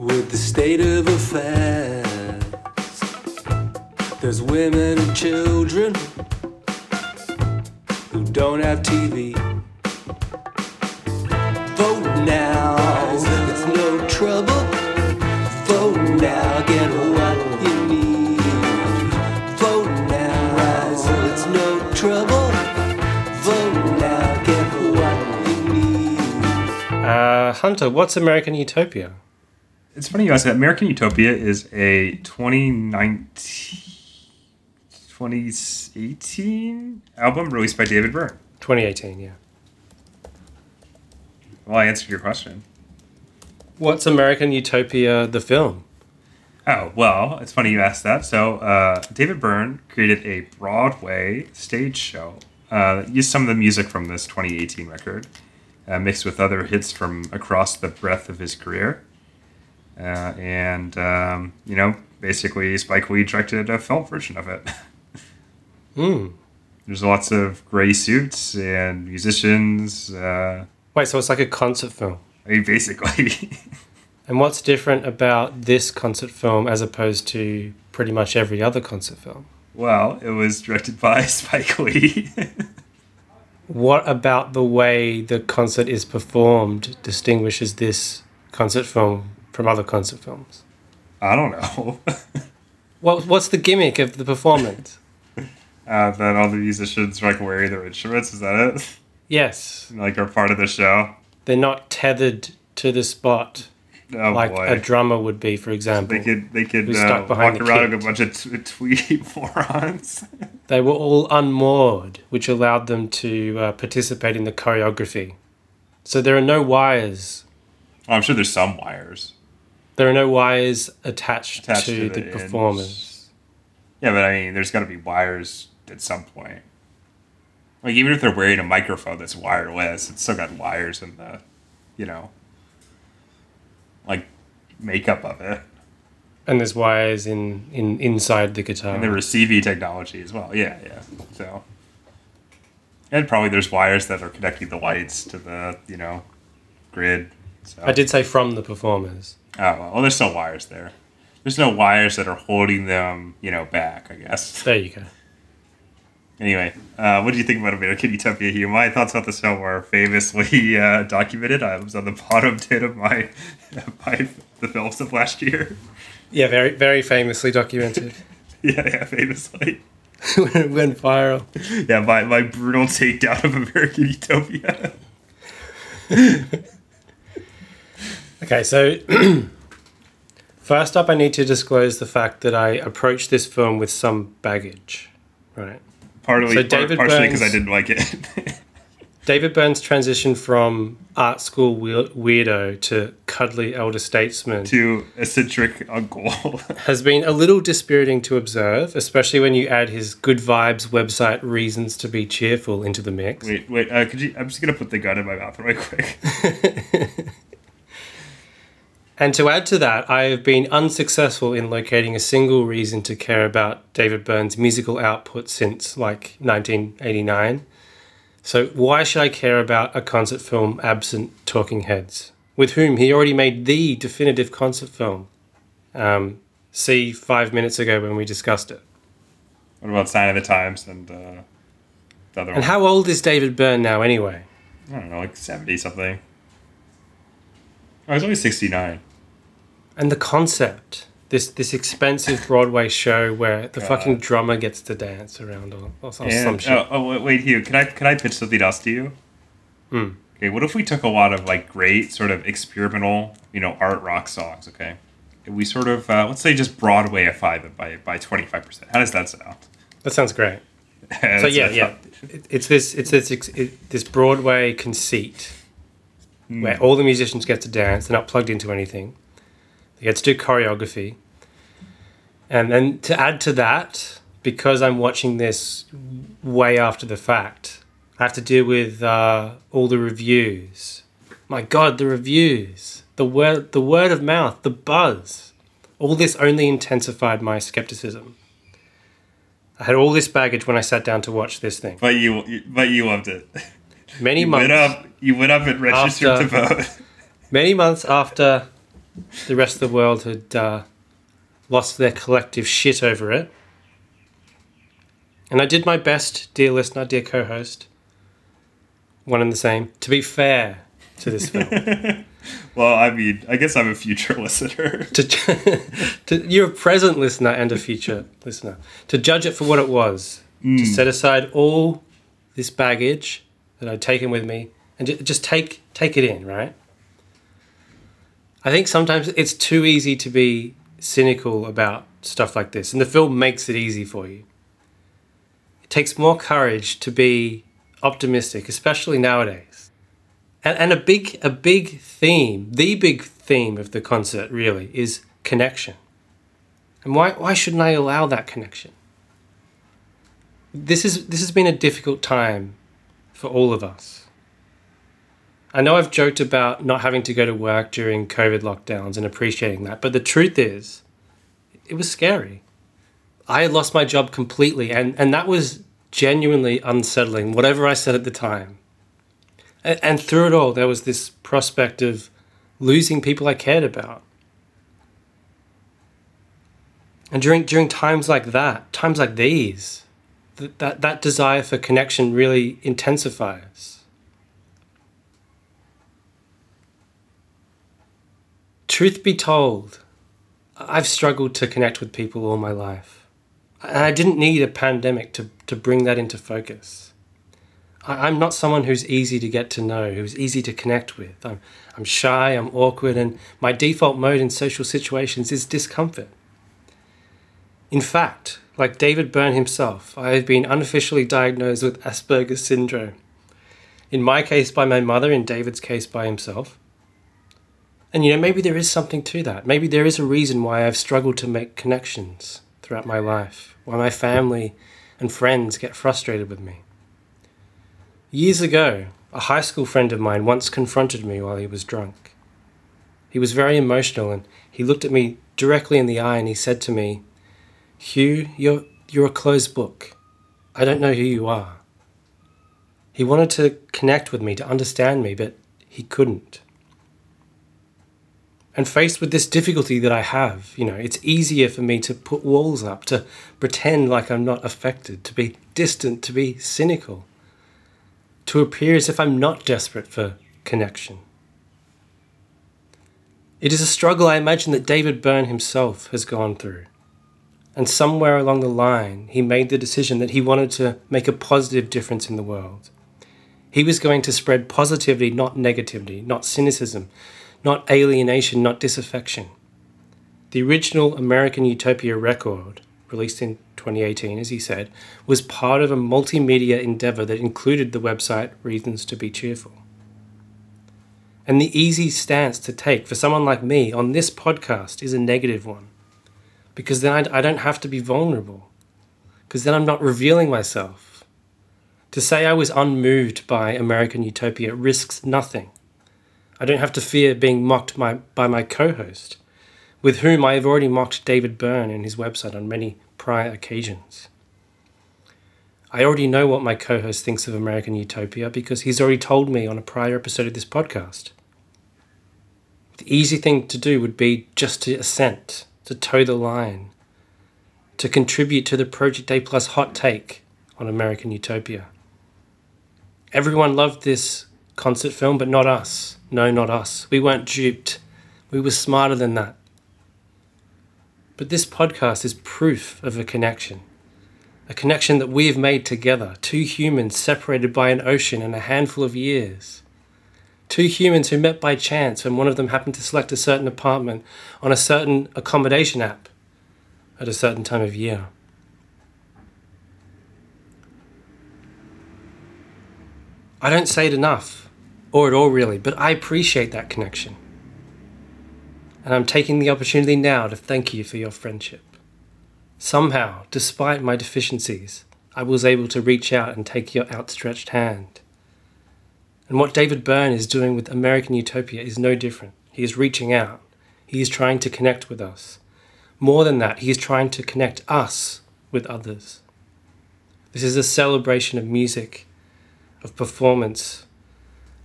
with the state of affairs. There's women and children who don't have TV. Vote now, it's no trouble. Vote now, get what you need. Vote now, it's no trouble. Vote now, get what you need. Uh, Hunter, what's American Utopia? It's funny you ask that. American Utopia is a 2019, 2018 album released by David Byrne. 2018, yeah. Well, I answered your question. What's American Utopia, the film? Oh, well, it's funny you asked that. So, uh, David Byrne created a Broadway stage show uh, that used some of the music from this 2018 record, uh, mixed with other hits from across the breadth of his career. Uh, and, um, you know, basically, Spike Lee directed a film version of it. Hmm. There's lots of gray suits and musicians. Uh, Wait, so it's like a concert film. I mean, basically. And what's different about this concert film as opposed to pretty much every other concert film? well, it was directed by Spike Lee. What about the way the concert is performed distinguishes this concert film from other concert films? I don't know. What, what's the gimmick of the performance? uh, that all the musicians are like wearing their instruments. Is that it? yes, like are part of the show. they're not tethered to the spot Oh like boy. a drummer would be, for example. they could they could uh, walk the around like a bunch of t- tweety morons. They were all unmoored, which allowed them to uh, participate in the choreography. So there are no wires. Oh, I'm sure there's some wires There are no wires attached, attached to, to, the, the, performers. Yeah, but I mean, there's got to be wires at some point. Like even if they're wearing a microphone that's wireless, it's still got wires in the, you know, like makeup of it. And there's wires in, in inside the guitar. and the receiving technology as well. Yeah, yeah. So, and probably there's wires that are connecting the lights to the you know grid. So, I did say from the performers. Oh well, well, there's still wires there. There's no wires that are holding them, you know, back. I guess. There you go. Anyway, uh, what do you think about American Utopia? Here, my thoughts about the show are famously uh, documented. I was on the bottom ten of my my the films of last year. Yeah, very very famously documented. Yeah, yeah, famously. when it went viral. Yeah, my, my brutal takedown of American Utopia. Okay, so first up, I need to disclose the fact that I approached this film with some baggage, right? Partly, So par- partially because I didn't like it. David Byrne's transition from art school weirdo to cuddly elder statesman to eccentric uncle. has been a little dispiriting to observe, especially when you add his good vibes website reasons to be cheerful into the mix. wait, wait. Uh, could you? I'm just gonna put the gun in my mouth right quick. And to add to that, I have been unsuccessful in locating a single reason to care about David Byrne's musical output since like 1989. So, why should I care about a concert film absent Talking Heads, with whom he already made the definitive concert film? Um, see, five minutes ago when we discussed it. What about Sign of the Times and uh, the other And one? And how old is David Byrne now, anyway? I don't know, like seventy something. Oh, he's only sixty nine. And the concept. This, this expensive Broadway show where the God. fucking drummer gets to dance around or, or some And, shit. oh, oh, wait, Hugh. Can I can I pitch something else to you? Hmm. Okay, what if we took a lot of like great sort of experimental, you know, art rock songs? Okay, and we sort of uh, let's say just Broadwayify them by by twenty five percent. How does that sound? That sounds great. So yeah, yeah, It- it's this it's this it, this Broadway conceit Hmm. where all the musicians get to dance. They're not plugged into anything. They get to do choreography, and then to add to that, because I'm watching this way after the fact, I have to deal with uh, all the reviews. My God, the reviews, the word, the word of mouth, the buzz. All this only intensified my skepticism. I had all this baggage when I sat down to watch this thing. But you, you- but you loved it. Many You months, went up. You went up and registered After- to vote. many months after the rest of the world had uh, lost their collective shit over it, and I did my best, dear listener, dear co-host, one and the same, to be fair to this film. Well, I mean, I guess I'm a future listener. to, to you're a present listener and a future listener to judge it for what it was to set aside all this baggage that I'd taken with me and just take take it in right I think sometimes it's too easy to be cynical about stuff like this and the film makes it easy for you. It takes more courage to be optimistic especially nowadays. And, and a big a big theme the big theme of the concert really is connection. And why why shouldn't i allow that connection? This is this has been a difficult time for all of us i know i've joked about not having to go to work during covid lockdowns and appreciating that but the truth is it was scary i had lost my job completely and and that was genuinely unsettling whatever i said at the time and, and through it all, there was this prospect of losing people I cared about. And during during times like that, times like these, th- that that desire for connection really intensifies. Truth be told, I've struggled to connect with people all my life. And I didn't need a pandemic to, to bring that into focus. I, I'm not someone who's easy to get to know, who's easy to connect with. I'm, I'm shy, I'm awkward, and my default mode in social situations is discomfort. In fact, like David Byrne himself, I have been unofficially diagnosed with Asperger's syndrome. In my case, by my mother, in David's case, by himself. And you know, maybe there is something to that. Maybe there is a reason why I've struggled to make connections throughout my life, why my family and friends get frustrated with me. Years ago, a high school friend of mine once confronted me while he was drunk. He was very emotional and he looked at me directly in the eye and he said to me, Hugh, you're, you're a closed book. I don't know who you are. He wanted to connect with me, to understand me, but he couldn't. And faced with this difficulty that I have, you know, it's easier for me to put walls up, to pretend like I'm not affected, to be distant, to be cynical to appear as if I'm not desperate for connection. It is a struggle I imagine that David Byrne himself has gone through. And somewhere along the line, he made the decision that he wanted to make a positive difference in the world. He was going to spread positivity, not negativity, not cynicism, not alienation, not disaffection. The original American Utopia record, released in 2018, as he said, was part of a multimedia endeavor that included the website Reasons to Be Cheerful. And the easy stance to take for someone like me on this podcast is a negative one. Because then I, don't have to be vulnerable. Because then I'm not revealing myself. To say I was unmoved by American Utopia risks nothing. I don't have to fear being mocked my, by my co host, with whom I have already mocked David Byrne and his website on many prior occasions. I already know what my co host thinks of American Utopia because he's already told me on a prior episode of this podcast. The easy thing to do would be just to assent, to toe the line, to contribute to the Project A Plus hot take on American Utopia. Everyone loved this concert film, but not us. No, not us. We weren't duped. We were smarter than that. But this podcast is proof of a connection. A connection that we have made together, two humans separated by an ocean and a handful of years. Two humans who met by chance when one of them happened to select a certain apartment on a certain accommodation app at a certain time of year. I don't say it enough, or at all really, but I appreciate that connection. And I'm taking the opportunity now to thank you for your friendship. Somehow, despite my deficiencies, I was able to reach out and take your outstretched hand. And what David Byrne is doing with American Utopia is no different. He is reaching out, he is trying to connect with us. More than that, he is trying to connect us with others. This is a celebration of music, of performance,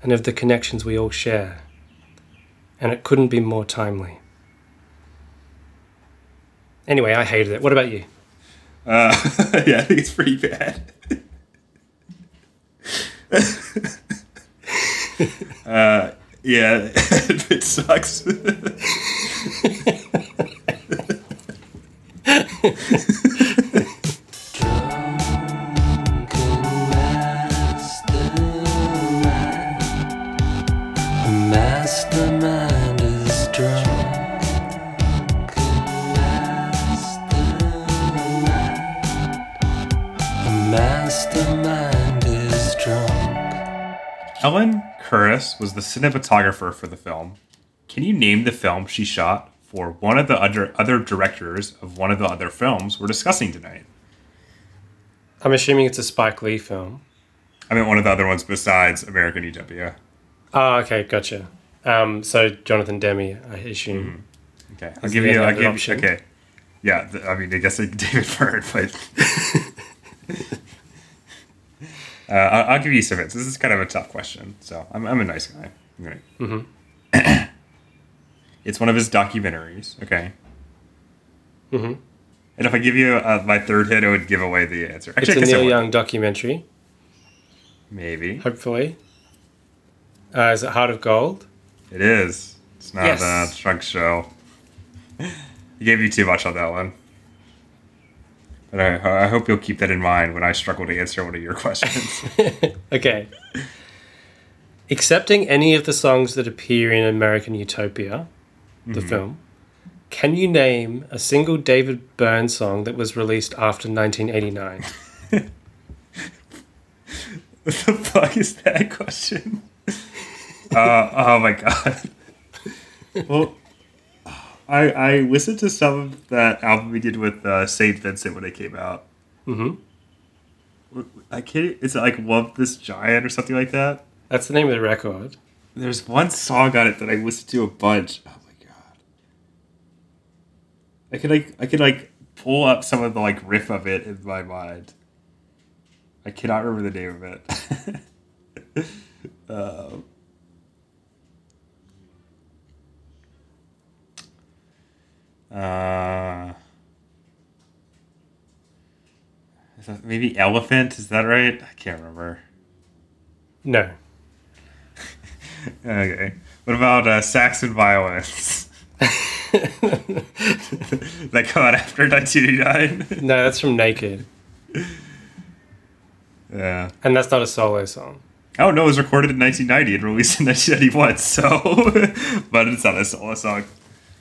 and of the connections we all share. And it couldn't be more timely. Anyway, I hated it. What about you? Uh, yeah, I think it's pretty bad. uh, yeah, it sucks. Ellen Kuras was the cinematographer for the film. Can you name the film she shot for one of the other other directors of one of the other films we're discussing tonight? I'm assuming it's a Spike Lee film. I mean, one of the other ones besides American Utopia. Oh, okay, gotcha. Um, so Jonathan Demme, I assume. Okay, I'll Is give you. I'll give option? Okay, yeah. I mean, I guess David Byrne, but uh, I'll, I'll give you some hints. This is kind of a tough question, so I'm, I'm a nice guy. Right. Mm-hmm. it's one of his documentaries. Okay. Mhm. And if I give you uh, my third hint, it would give away the answer. It's Actually, a I guess I Neil. Young documentary, Maybe hopefully. Uh, is it Heart of Gold? it is. It's not Yes. a drunk show. He gave you too much on that one. But I, I hope you'll keep that in mind when I struggle to answer one of your questions. Okay. Accepting any of the songs that appear in American Utopia, the film, can you name a single David Byrne song that was released after 1989? what the fuck is that question? uh, oh my god. well, I I listened to some of that album we did with uh, Saint Vincent when it came out. mm-hmm. I can't. Is it like "Love This Giant" or something like that? That's the name of the record. There's one song on it that I listened to a bunch. Oh my god. I could like I could like pull up some of the like riff of it in my mind. I cannot remember the name of it. um, uh, maybe elephant? Is that right? I can't remember. No. Okay. What about uh, sax and violins? that come out after 1989. No, that's from Naked. yeah. And that's not a solo song. Oh no, it was recorded in 1990 and released in 1991. So, but it's not a solo song.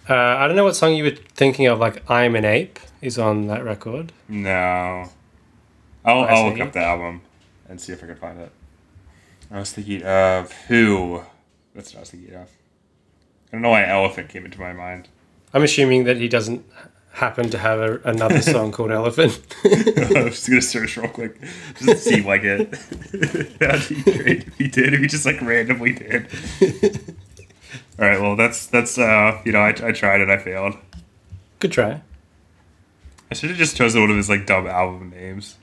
Uh, I don't know what song you were thinking of, like I'm an Ape is on that record. No. I'll, I'll look up the album and see if I can find it. I was thinking of who. That's what I was thinking of. I don't know why Elephant came into my mind. I'm assuming that he doesn't happen to have a, another song called Elephant. I'm just gonna search real quick. Doesn't seem like it. That'd be great if he did. If he just like randomly did. All right. Well, that's that's uh you know I, I tried it. I failed. Good try. I should have just chosen one of his like dumb album names.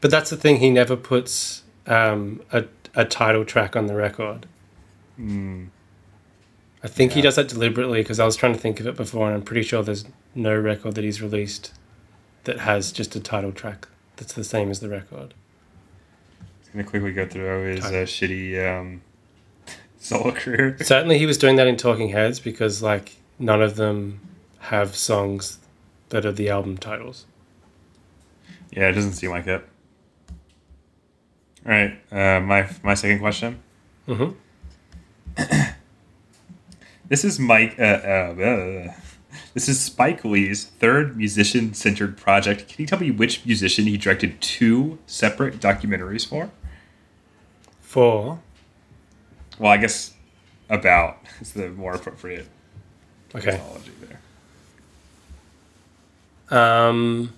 But that's the thing, he never puts um, a, a title track on the record. I think he does that deliberately because I was trying to think of it before, and I'm pretty sure there's no record that he's released that has just a title track that's the same as the record. Just gonna quickly go through his uh, shitty um, solo career. Certainly, he was doing that in Talking Heads because, like, none of them have songs that are the album titles. Yeah, it doesn't seem like it. All right, uh, my my second question. hmm This is Mike. Uh, uh, uh, this is Spike Lee's third musician-centered project. Can you tell me which musician he directed two separate documentaries for? For Well, I guess about is the more appropriate okay, terminology there. um,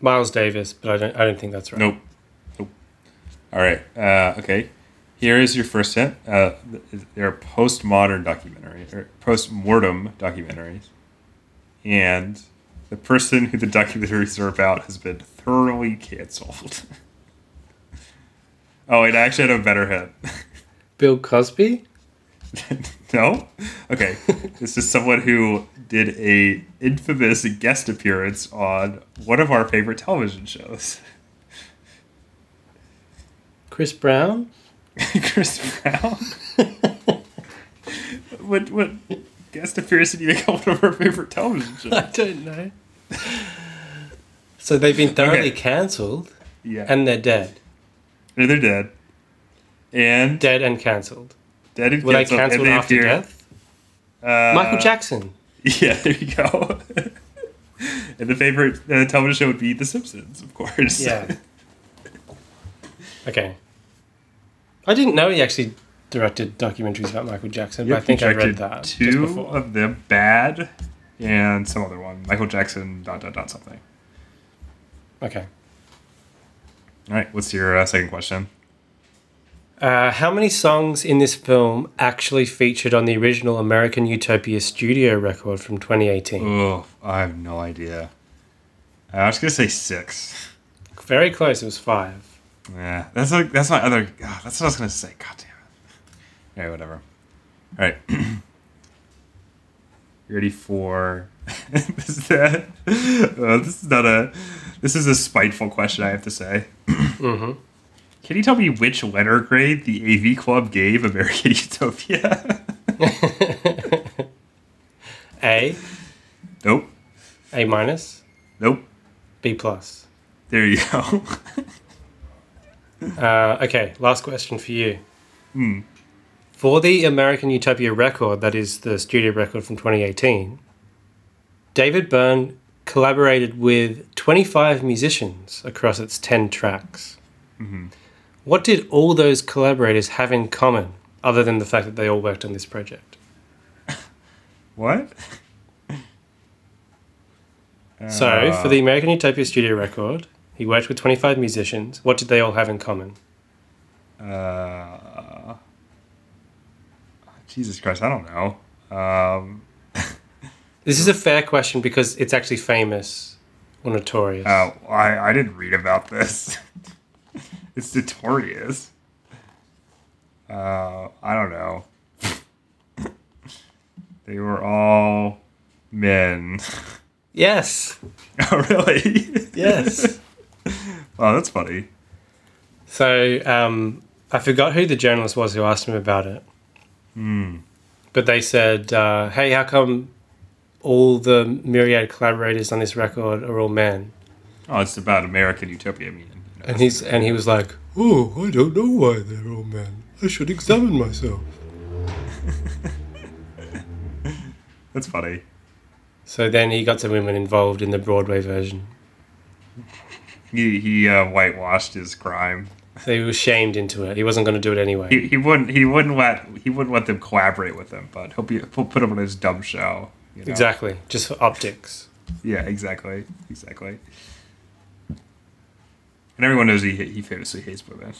Miles Davis, but I don't. I don't think that's right. Nope. Nope. All right. Uh, okay. Here is your first hint. Uh, th- they're postmodern documentaries or post-mortem documentaries, and the person who the documentaries are about has been thoroughly canceled. oh, wait, I actually had a better hint. Bill Cosby. no. Okay. this is someone who did a infamous guest appearance on one of our favorite television shows. Chris Brown. Chris Brown. what what guest appearance did you make on one of our favorite television shows? I don't know. so they've been thoroughly Okay. cancelled, Yeah, and they're dead. and they're dead, and Dead and cancelled. dead and canceled, after appear- death? Uh, Michael Jackson. Yeah, there you go. and the favorite uh, television show would be The Simpsons, of course. Yeah. Okay. I didn't know he actually directed documentaries about Michael Jackson, but I think I read that Two of them bad, and some other one. Michael Jackson. Dot dot dot something. Okay. All right. What's your uh, second question? Uh, how many songs in this film actually featured on the original American Utopia studio record from 2018? Oh, I have no idea. I was gonna say six. Very close. It was five. Yeah, that's like that's my other. ah, that's what I was gonna say. God damn it. Okay, whatever. All right. ready for this? Is that, uh, this is not a. This is a spiteful question. I have to say. hmm Can you tell me which letter grade the AV Club gave American Utopia? A, nope. A minus, Nope. B plus. There you go. Uh, okay, last question for you. Hmm. For the American Utopia record, that is the studio record from 2018, David Byrne collaborated with 25 musicians across its 10 tracks. Mm-hmm. What did all those collaborators have in common, other than the fact that they all worked on this project? what? So, for the American Utopia studio record, he worked with 25 musicians. What did they all have in common? Uh, Jesus Christ, I don't know. Um, This is a fair question because it's actually famous or notorious. oh, I, I didn't read about this. it's notorious. Uh, I don't know. they were all men. Yes. oh, really? Yes. oh, that's funny. So um, I forgot who the journalist was who asked him about it. Hmm. But they said, uh, "Hey, how come all the myriad collaborators on this record are all men. Oh, it's about American utopia. I mean, And he's and he was like, "Oh, I don't know why they're all men. I should examine myself." that's funny. So then he got some women involved in the Broadway version. He he uh, whitewashed his crime. So he was shamed into it. He wasn't going to do it anyway. He, he wouldn't he wouldn't let he wouldn't let them collaborate with him, but he'll be he'll put him on his dumb show. you know? Exactly, just for optics. Yeah, exactly, exactly. And everyone knows he he famously hates women.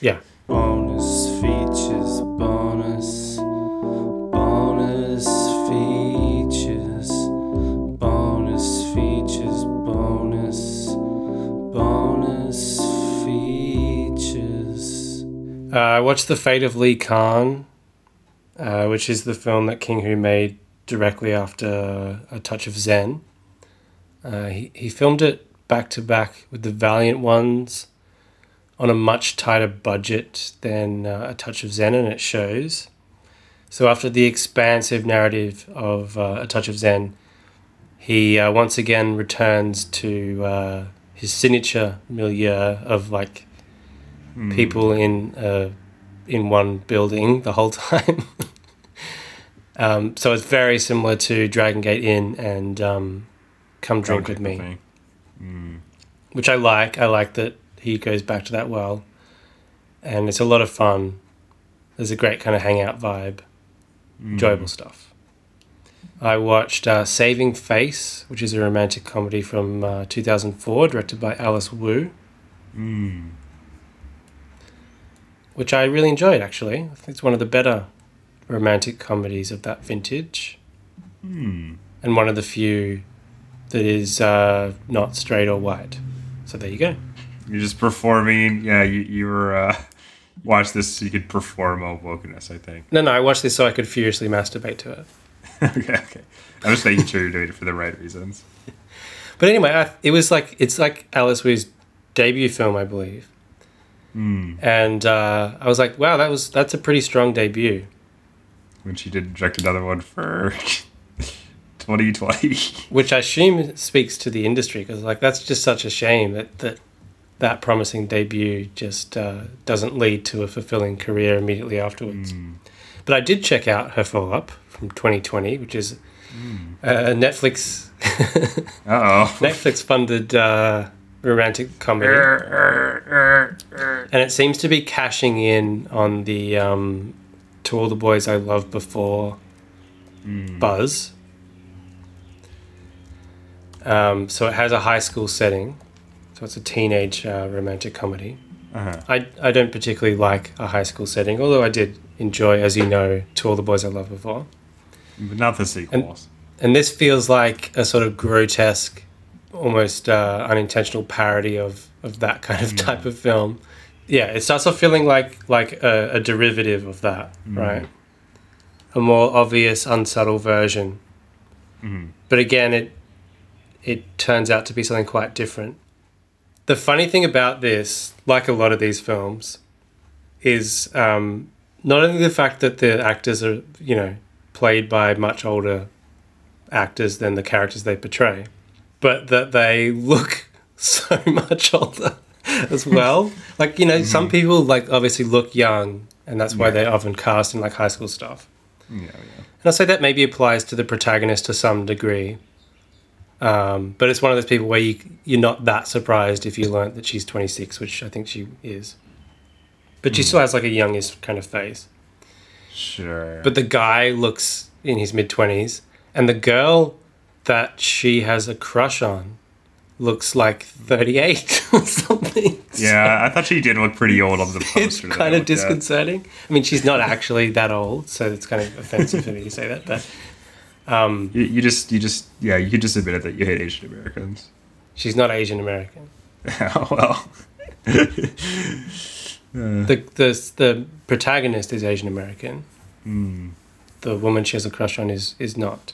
Yeah. Bonus features, bonus, bonus features, bonus features, bonus, bonus features. Uh, I watched The Fate of Lee Khan, uh, which is the film that King Hu made directly after A Touch of Zen. Uh, he, he filmed it back to back with The Valiant Ones on a much tighter budget than uh, A Touch of Zen, and it shows. So, after the expansive narrative of uh, A Touch of Zen, he uh, once again returns to uh, his signature milieu of like people in uh, in one building the whole time. um, so it's very similar to Dragon Gate Inn and um, Come Drink with Me, which I like. I like that he goes back to that well, and it's a lot of fun. There's a great kind of hangout vibe, enjoyable stuff. I watched uh, Saving Face, which is a romantic comedy from uh, 2004, directed by Alice Wu. which I really enjoyed actually. I think it's one of the better romantic comedies of that vintage, and one of the few that is uh, not straight or white. So there you go. You're just performing. Yeah, you you were uh, watch this so you could perform a wokeness. I think. No, no, I watched this so I could furiously masturbate to it. okay, okay. I'm just making sure you're doing it for the right reasons. But anyway, I, it was like it's like Alice Wu's debut film, I believe. And uh, I was like, wow, that was that's a pretty strong debut. When she did direct another one for 2020. which I assume speaks to the industry because like that's just such a shame that that that promising debut just uh, doesn't lead to a fulfilling career immediately afterwards. But I did check out her follow up from 2020, which is a Netflix. Netflix funded uh, romantic comedy, and it seems to be cashing in on the um, "To All the Boys I Loved Before" buzz. Um, so it has a high school setting, so it's a teenage uh, romantic comedy. Uh-huh. I I don't particularly like a high school setting, although I did enjoy, as you know, "To All the Boys I Loved Before." But not the sequels. and this feels like a sort of grotesque, almost uh, unintentional parody of of that kind of type of film. Yeah, it starts off feeling like like a, a derivative of that, right? A more obvious, unsubtle version. But again, it it turns out to be something quite different. The funny thing about this, like a lot of these films, is um, not only the fact that the actors are, you know, played by much older actors than the characters they portray, but that they look so much older as well. like, you know, some people like obviously look young, and that's why they're often cast in like high school stuff. Yeah, yeah. And I'll say that maybe applies to the protagonist to some degree. Um, but it's one of those people where you, you're not that surprised if you learnt that she's 26, which I think she is. But she still has like a youngish kind of face. Sure. But the guy looks in his mid 20s, and the girl that she has a crush on looks like 38 or something. yeah, I thought she did look pretty old on the poster. It's kind of looked at. disconcerting. I mean, she's not actually that old, so it's kind of offensive for me to say that. But um, You, you just, you just, yeah, you could just admit it that you hate Asian Americans. she's not Asian American. oh, well. The, the the protagonist is Asian American. Hmm. The woman she has a crush on is is not.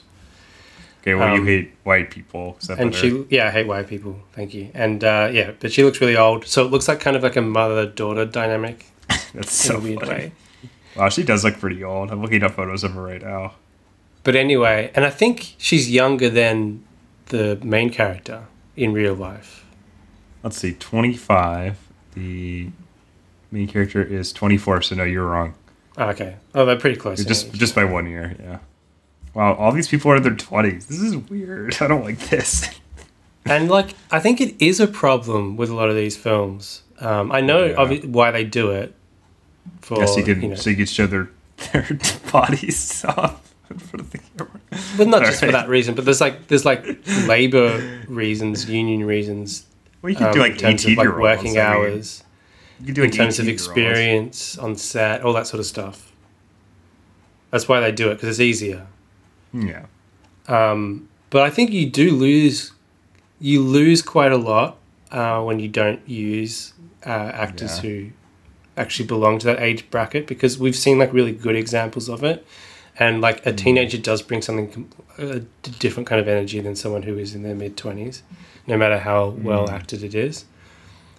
Okay, well, you Um, hate white people. And she, yeah, I hate white people. Thank you. And uh, yeah, but she looks really old, so it looks like kind of like a mother daughter dynamic That's in so a weird funny. way. Wow, she does look pretty old. I'm looking up photos of her right now. But anyway, and I think she's younger than the main character in real life. Let's see, 25. The main character is 24, so no, you're wrong. Oh, okay. Oh, they're pretty close. Just age. just by one year, yeah. Wow, all these people are in their 20s. This is weird. I don't like this. And like, I think it is a problem with a lot of these films. Um, I know Yeah. obvi- why they do it. For yeah, so you can you know, so you can show their their bodies off front the but not just for that reason. But there's like there's like labor reasons, union reasons, Well, you can um, do like in terms of like working hours, You can do in terms of 18-year-olds. experience on set, all that sort of stuff. That's why they do it because it's easier. Yeah. Um, but I think you do lose, you lose quite a lot uh, when you don't use uh, actors Yeah. who actually belong to that age bracket because we've seen like really good examples of it, and like Hmm. a teenager does bring something a different kind of energy than someone who is in their mid twenties, no matter how well Hmm. acted it is.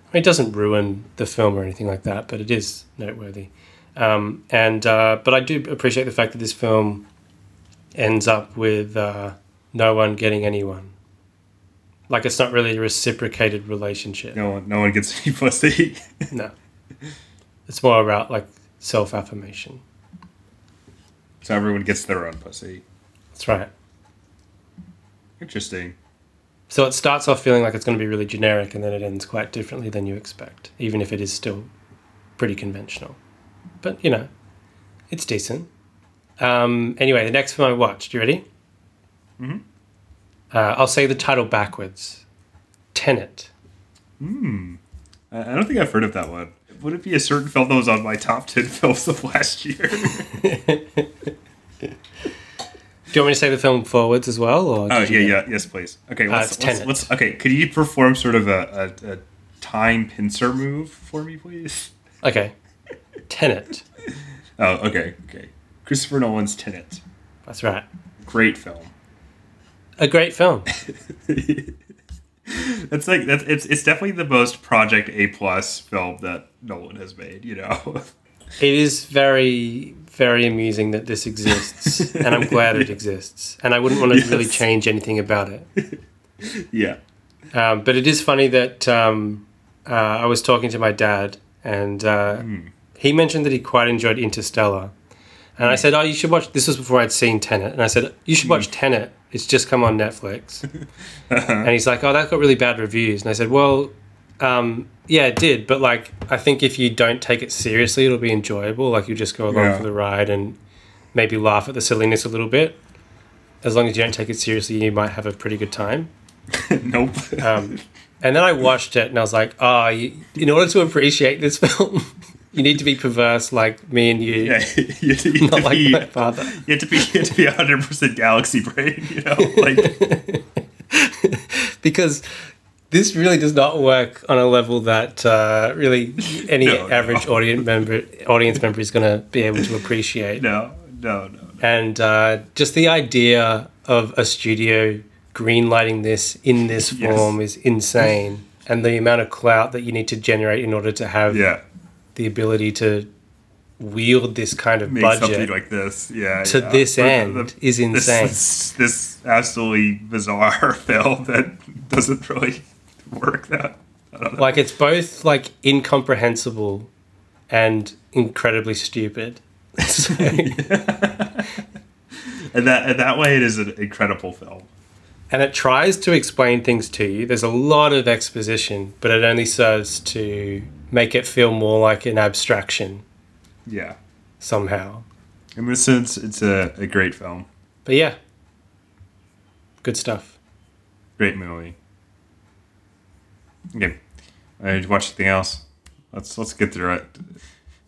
I mean, it doesn't ruin the film or anything like that, but it is noteworthy. Um, and uh, but I do appreciate the fact that this film ends up with uh, no one getting anyone. Like it's not really a reciprocated relationship. No one no one gets any pussy. No, it's more about like self affirmation. So everyone gets their own pussy. That's right. Interesting. So it starts off feeling like it's going to be really generic, and then it ends quite differently than you expect, even if it is still pretty conventional. But you know, it's decent. Um, anyway, the next film I watched. You ready? Mhm. Uh, I'll say the title backwards. Tenet. Hmm. I I don't think I've heard of that one. Would it be a certain film that was on my top 10 films of last year? Do you want me to say the film forwards as well? Or Oh yeah, yeah, yes, please. Okay, Uh, let's, it's let's, let's okay. Could you perform sort of a, a, a time pincer move for me, please? Okay. Tenet. Oh, okay, okay. Christopher Nolan's Tenet, That's right. great film. A great film. It's like that's it's it's definitely the most Project A plus film that Nolan has made. You know. It is very, very amusing that this exists, and I'm glad it exists. And I wouldn't want to really change anything about it. yeah. Um, but it is funny that um, uh, I was talking to my dad, and uh, he mentioned that he quite enjoyed Interstellar. And I said, "Oh, you should watch." This was before I'd seen Tenet, and I said, "You should watch Tenet. It's just come on Netflix." and he's like, "Oh, that got really bad reviews." And I said, "Well, um, yeah, it did, but like, I think if you don't take it seriously, it'll be enjoyable. Like, you just go along Yeah. for the ride and maybe laugh at the silliness a little bit. As long as you don't take it seriously, you might have a pretty good time." nope. Um, and then I watched it and I was like, oh, you, in order to appreciate this film, you need to be perverse like me and you, yeah, you, you, not to like be, my father. you have to be you have to be hundred percent galaxy brain. You know, like Because this really does not work on a level that uh, really any No, no. average audience member audience member is going to be able to appreciate. no, no, no. And uh, just the idea of a studio greenlighting this in this Yes. form is insane. And the amount of clout that you need to generate in order to have Yeah, the ability to wield this kind of make budget something like this. Yeah, to yeah. this the- end the- is insane. This, this absolutely bizarre film that doesn't really work. That I don't know. like it's both like incomprehensible and incredibly stupid. So- and that and that way, it is an incredible film. and it tries to explain things to you. There's a lot of exposition, but it only serves to make it feel more like an abstraction Yeah, somehow. in this sense, it's a, a great film, But yeah, good stuff. great movie. Okay, I did you watch anything else? Let's let's get through it.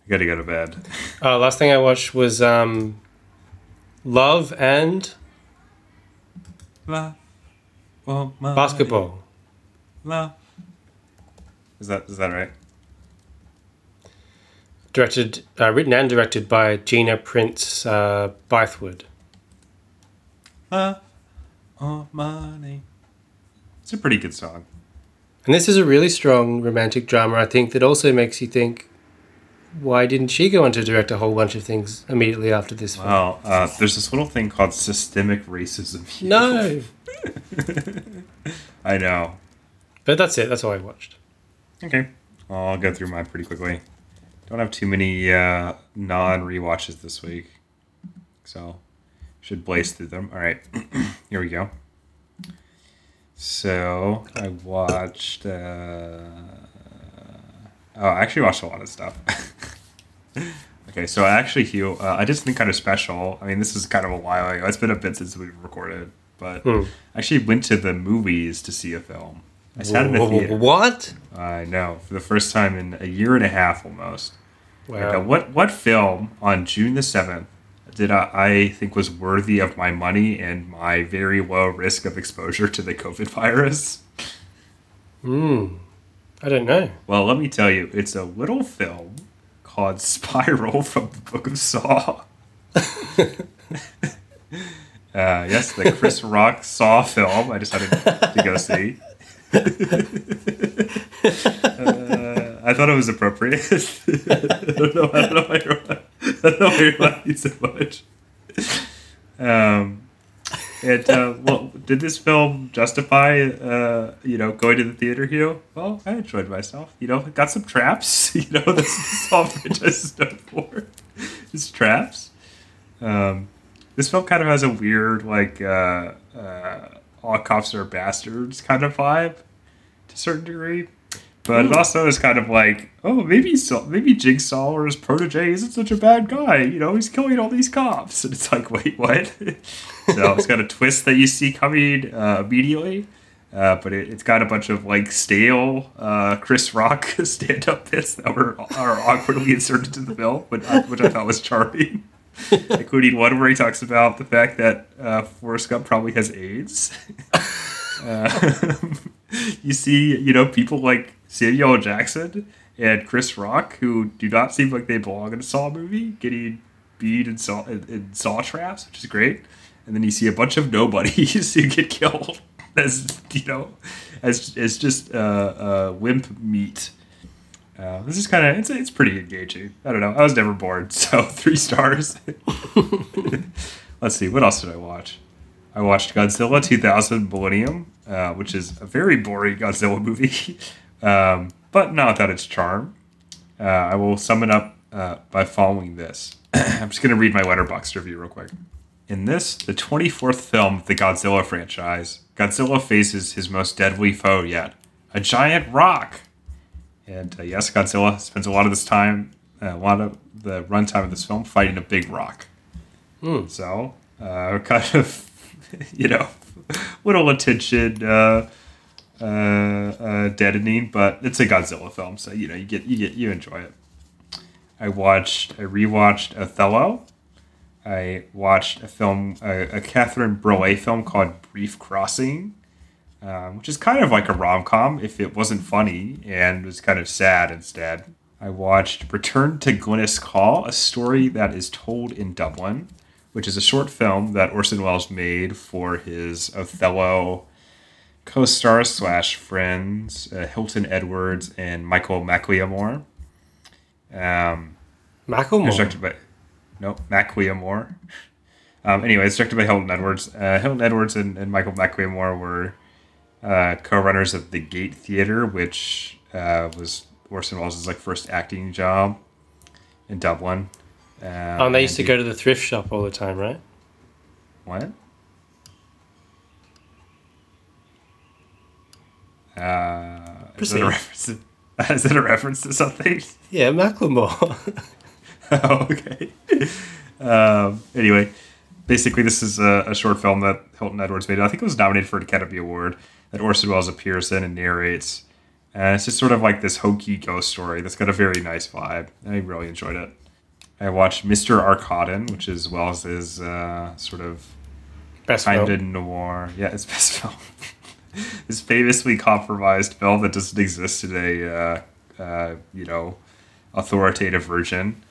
I gotta go to bed. Uh, last thing I watched was um, Love and La, well, my- Basketball. La. Is that is that right? Directed, uh, written and directed by Gina Prince uh, Bythewood. Oh, money. It's a pretty good song. And this is a really strong romantic drama, I think, that also makes you think why didn't she go on to direct a whole bunch of things immediately after this film? Well, uh, there's this little thing called systemic racism. No, I know. but that's it. That's all I watched. Okay. I'll go through mine pretty quickly. Don't have too many uh, non rewatches this week. So, should blaze through them. All right. Here we go. So, I watched. Uh, oh, I actually watched a lot of stuff. okay, so I actually, Hugh, uh, I did something kind of special. I mean, this is kind of a while ago. It's been a bit since we've recorded. But Hmm. I actually went to the movies to see a film. I sat in the theater. What? I know for the first time in a year and a half almost. Like, uh, Wow. what what film on June the seventh did I, I think was worthy of my money and my very low risk of exposure to the COVID virus? Hmm. I don't know. Well, let me tell you, it's a little film called Spiral from the Book of Saw. Uh, yes, the Chris Rock Saw film. I decided to go see. Uh, I thought it was appropriate. I don't know. I don't know why you're, I don't know why you're laughing so much. Um, and uh, well, did this film justify, uh, you know, going to the theater? Hugh? Well, I enjoyed myself. You know, got some traps. You know, that's the Saw franchise is known for. Is traps. Um, this film kind of has a weird, like, uh, uh, all cops are bastards kind of vibe to a certain degree. But it also is kind of like, oh, maybe so, maybe Jigsaw or his protege isn't such a bad guy. You know, he's killing all these cops, and it's like, wait, what? so it's got a twist that you see coming uh, immediately. Uh, but it, it's got a bunch of like stale uh, Chris Rock stand-up bits that were are awkwardly inserted to the film, but which I thought was charming including one where he talks about the fact that uh, Forrest Gump probably has AIDS. uh, you see, you know, people like Samuel Jackson and Chris Rock, who do not seem like they belong in a Saw movie, getting beat in Saw, in, in Saw traps, which is great. And then you see a bunch of nobodies who get killed as, you know, as, as just uh, uh, wimp meat. Uh, this is kind of it's it's pretty engaging. I don't know. I was never bored, so three stars. Let's see. What else did I watch? I watched Godzilla 2000 Millennium, uh, which is a very boring Godzilla movie, um, but not without its charm. Uh, I will sum it up uh, by following this. I'm just going to read my Letterboxd review real quick. In this, the 24th film of the Godzilla franchise, Godzilla faces his most deadly foe yet a giant rock. And uh, yes, Godzilla spends a lot of this time, uh, a lot of the runtime of this film fighting a big rock. So, uh, kind of, you know, little attention uh, uh, uh, deadening, but it's a Godzilla film, so you know you get you get you enjoy it. I watched, I rewatched Othello. I watched a film, a, a Catherine Breillat film called Brief Crossing, um, which is kind of like a rom com if it wasn't funny and was kind of sad instead. I watched Return to Glennascaul, a story that is told in Dublin, which is a short film that Orson Welles made for his Othello co-stars slash friends, uh, Hilton Edwards and Michael MacLiammóir. Um, Macklemore. it's directed by no MacLiammóir. Um, anyway, it's directed by Hilton Edwards. Uh, Hilton Edwards and, and Michael MacLiammóir were uh, co-runners of the Gate Theater, which uh, was Orson Welles' like first acting job in Dublin. Um, Oh, and they used to go to the thrift shop all the time, right? What? Uh, is, that a reference to, is that a reference to something? Yeah, Macklemore. oh, okay. Um, anyway, basically, this is a, a short film that Hilton Edwards made. I think it was nominated for an Academy Award that Orson Welles appears in and narrates. And it's just sort of like this hokey ghost story that's got a very nice vibe. I really enjoyed it. I watched Mr. Arkadin, which is Welles's uh, sort of Best kind film. of noir. Yeah, it's best film. this famously compromised film that doesn't exist in a uh, uh, you know authoritative version.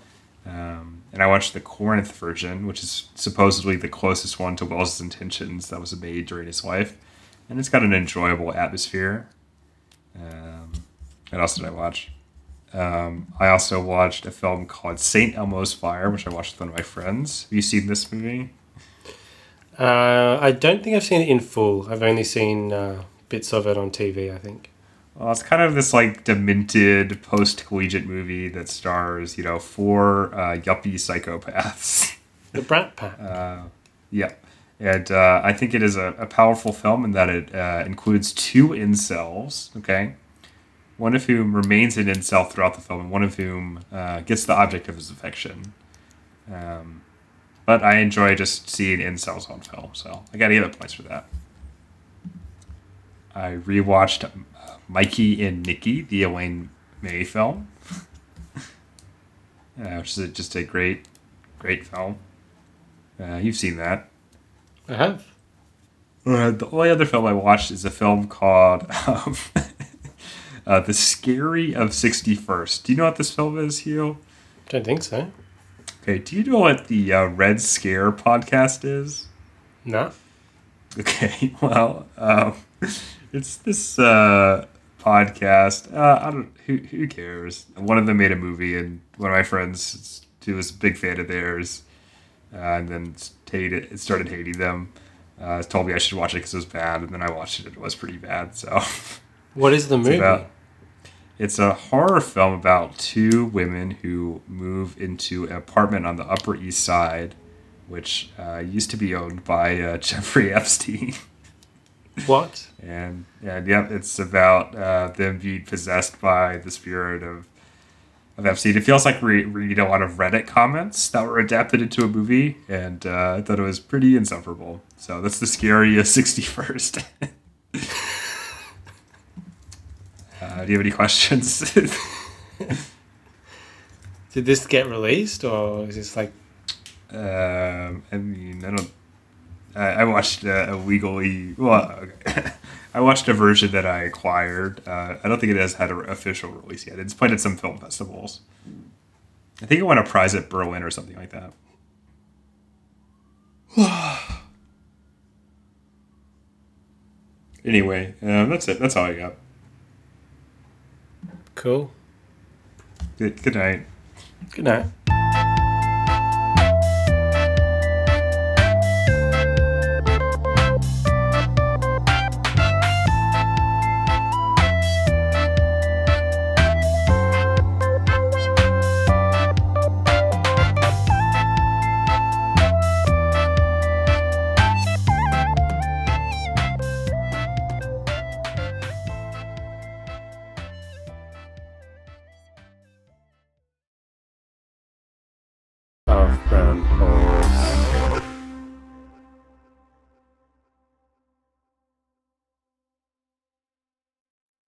Um, and I watched the Corinth version, which is supposedly the closest one to Welles' intentions that was made during his life, and it's got an enjoyable atmosphere. Um, what else did I watch? Um, I also watched a film called Saint Elmo's Fire, which I watched with one of my friends. Have you seen this movie? Uh, I don't think I've seen it in full. I've only seen uh, bits of it on TV. I think. Well, it's kind of this like demented post collegiate movie that stars, you know, four uh, yuppie psychopaths. The Brat Pack. Uh, yeah. And uh, I think it is a, a powerful film in that it uh, includes two incels, okay? One of whom remains an incel throughout the film, and one of whom uh, gets the object of his affection. Um, but I enjoy just seeing incels on film, so I got to give it points for that. I rewatched uh, Mikey and Nicky, the Elaine May film, uh, which is just a great, great film. Uh, you've seen that. I have. Uh, the only other film I watched is a film called um, uh, The Scary of 61st. Do you know what this film is, Hugh? Don't think so. Okay, do you know what the uh, Red Scare podcast is? No. Okay, well, um, it's this uh, podcast. Uh, I don't. Who, who cares? One of them made a movie, and one of my friends who was a big fan of theirs, uh, and then hated it, started hating them. Uh, told me I should watch it because it was bad, and then I watched it. It was pretty bad. So What is the it's movie? about. It's a horror film about two women who move into an apartment on the Upper East Side, which uh, used to be owned by uh, Jeffrey Epstein. What? And and yep, it's about uh, them being possessed by the spirit of of Epstein. It feels like we read a lot of Reddit comments that were adapted into a movie, and uh, I thought it was pretty insufferable. So that's the scariest sixty first. uh, do you have any questions? Did this get released, or is this like? um, I mean, I don't. I, I watched uh, a legally well. Okay. I watched a version that I acquired. Uh, I don't think it has had an official release yet. It's played at some film festivals. I think it won a prize at Berlin or something like that. anyway, um, that's it. That's all I got. Cool. Good, good night. Good night.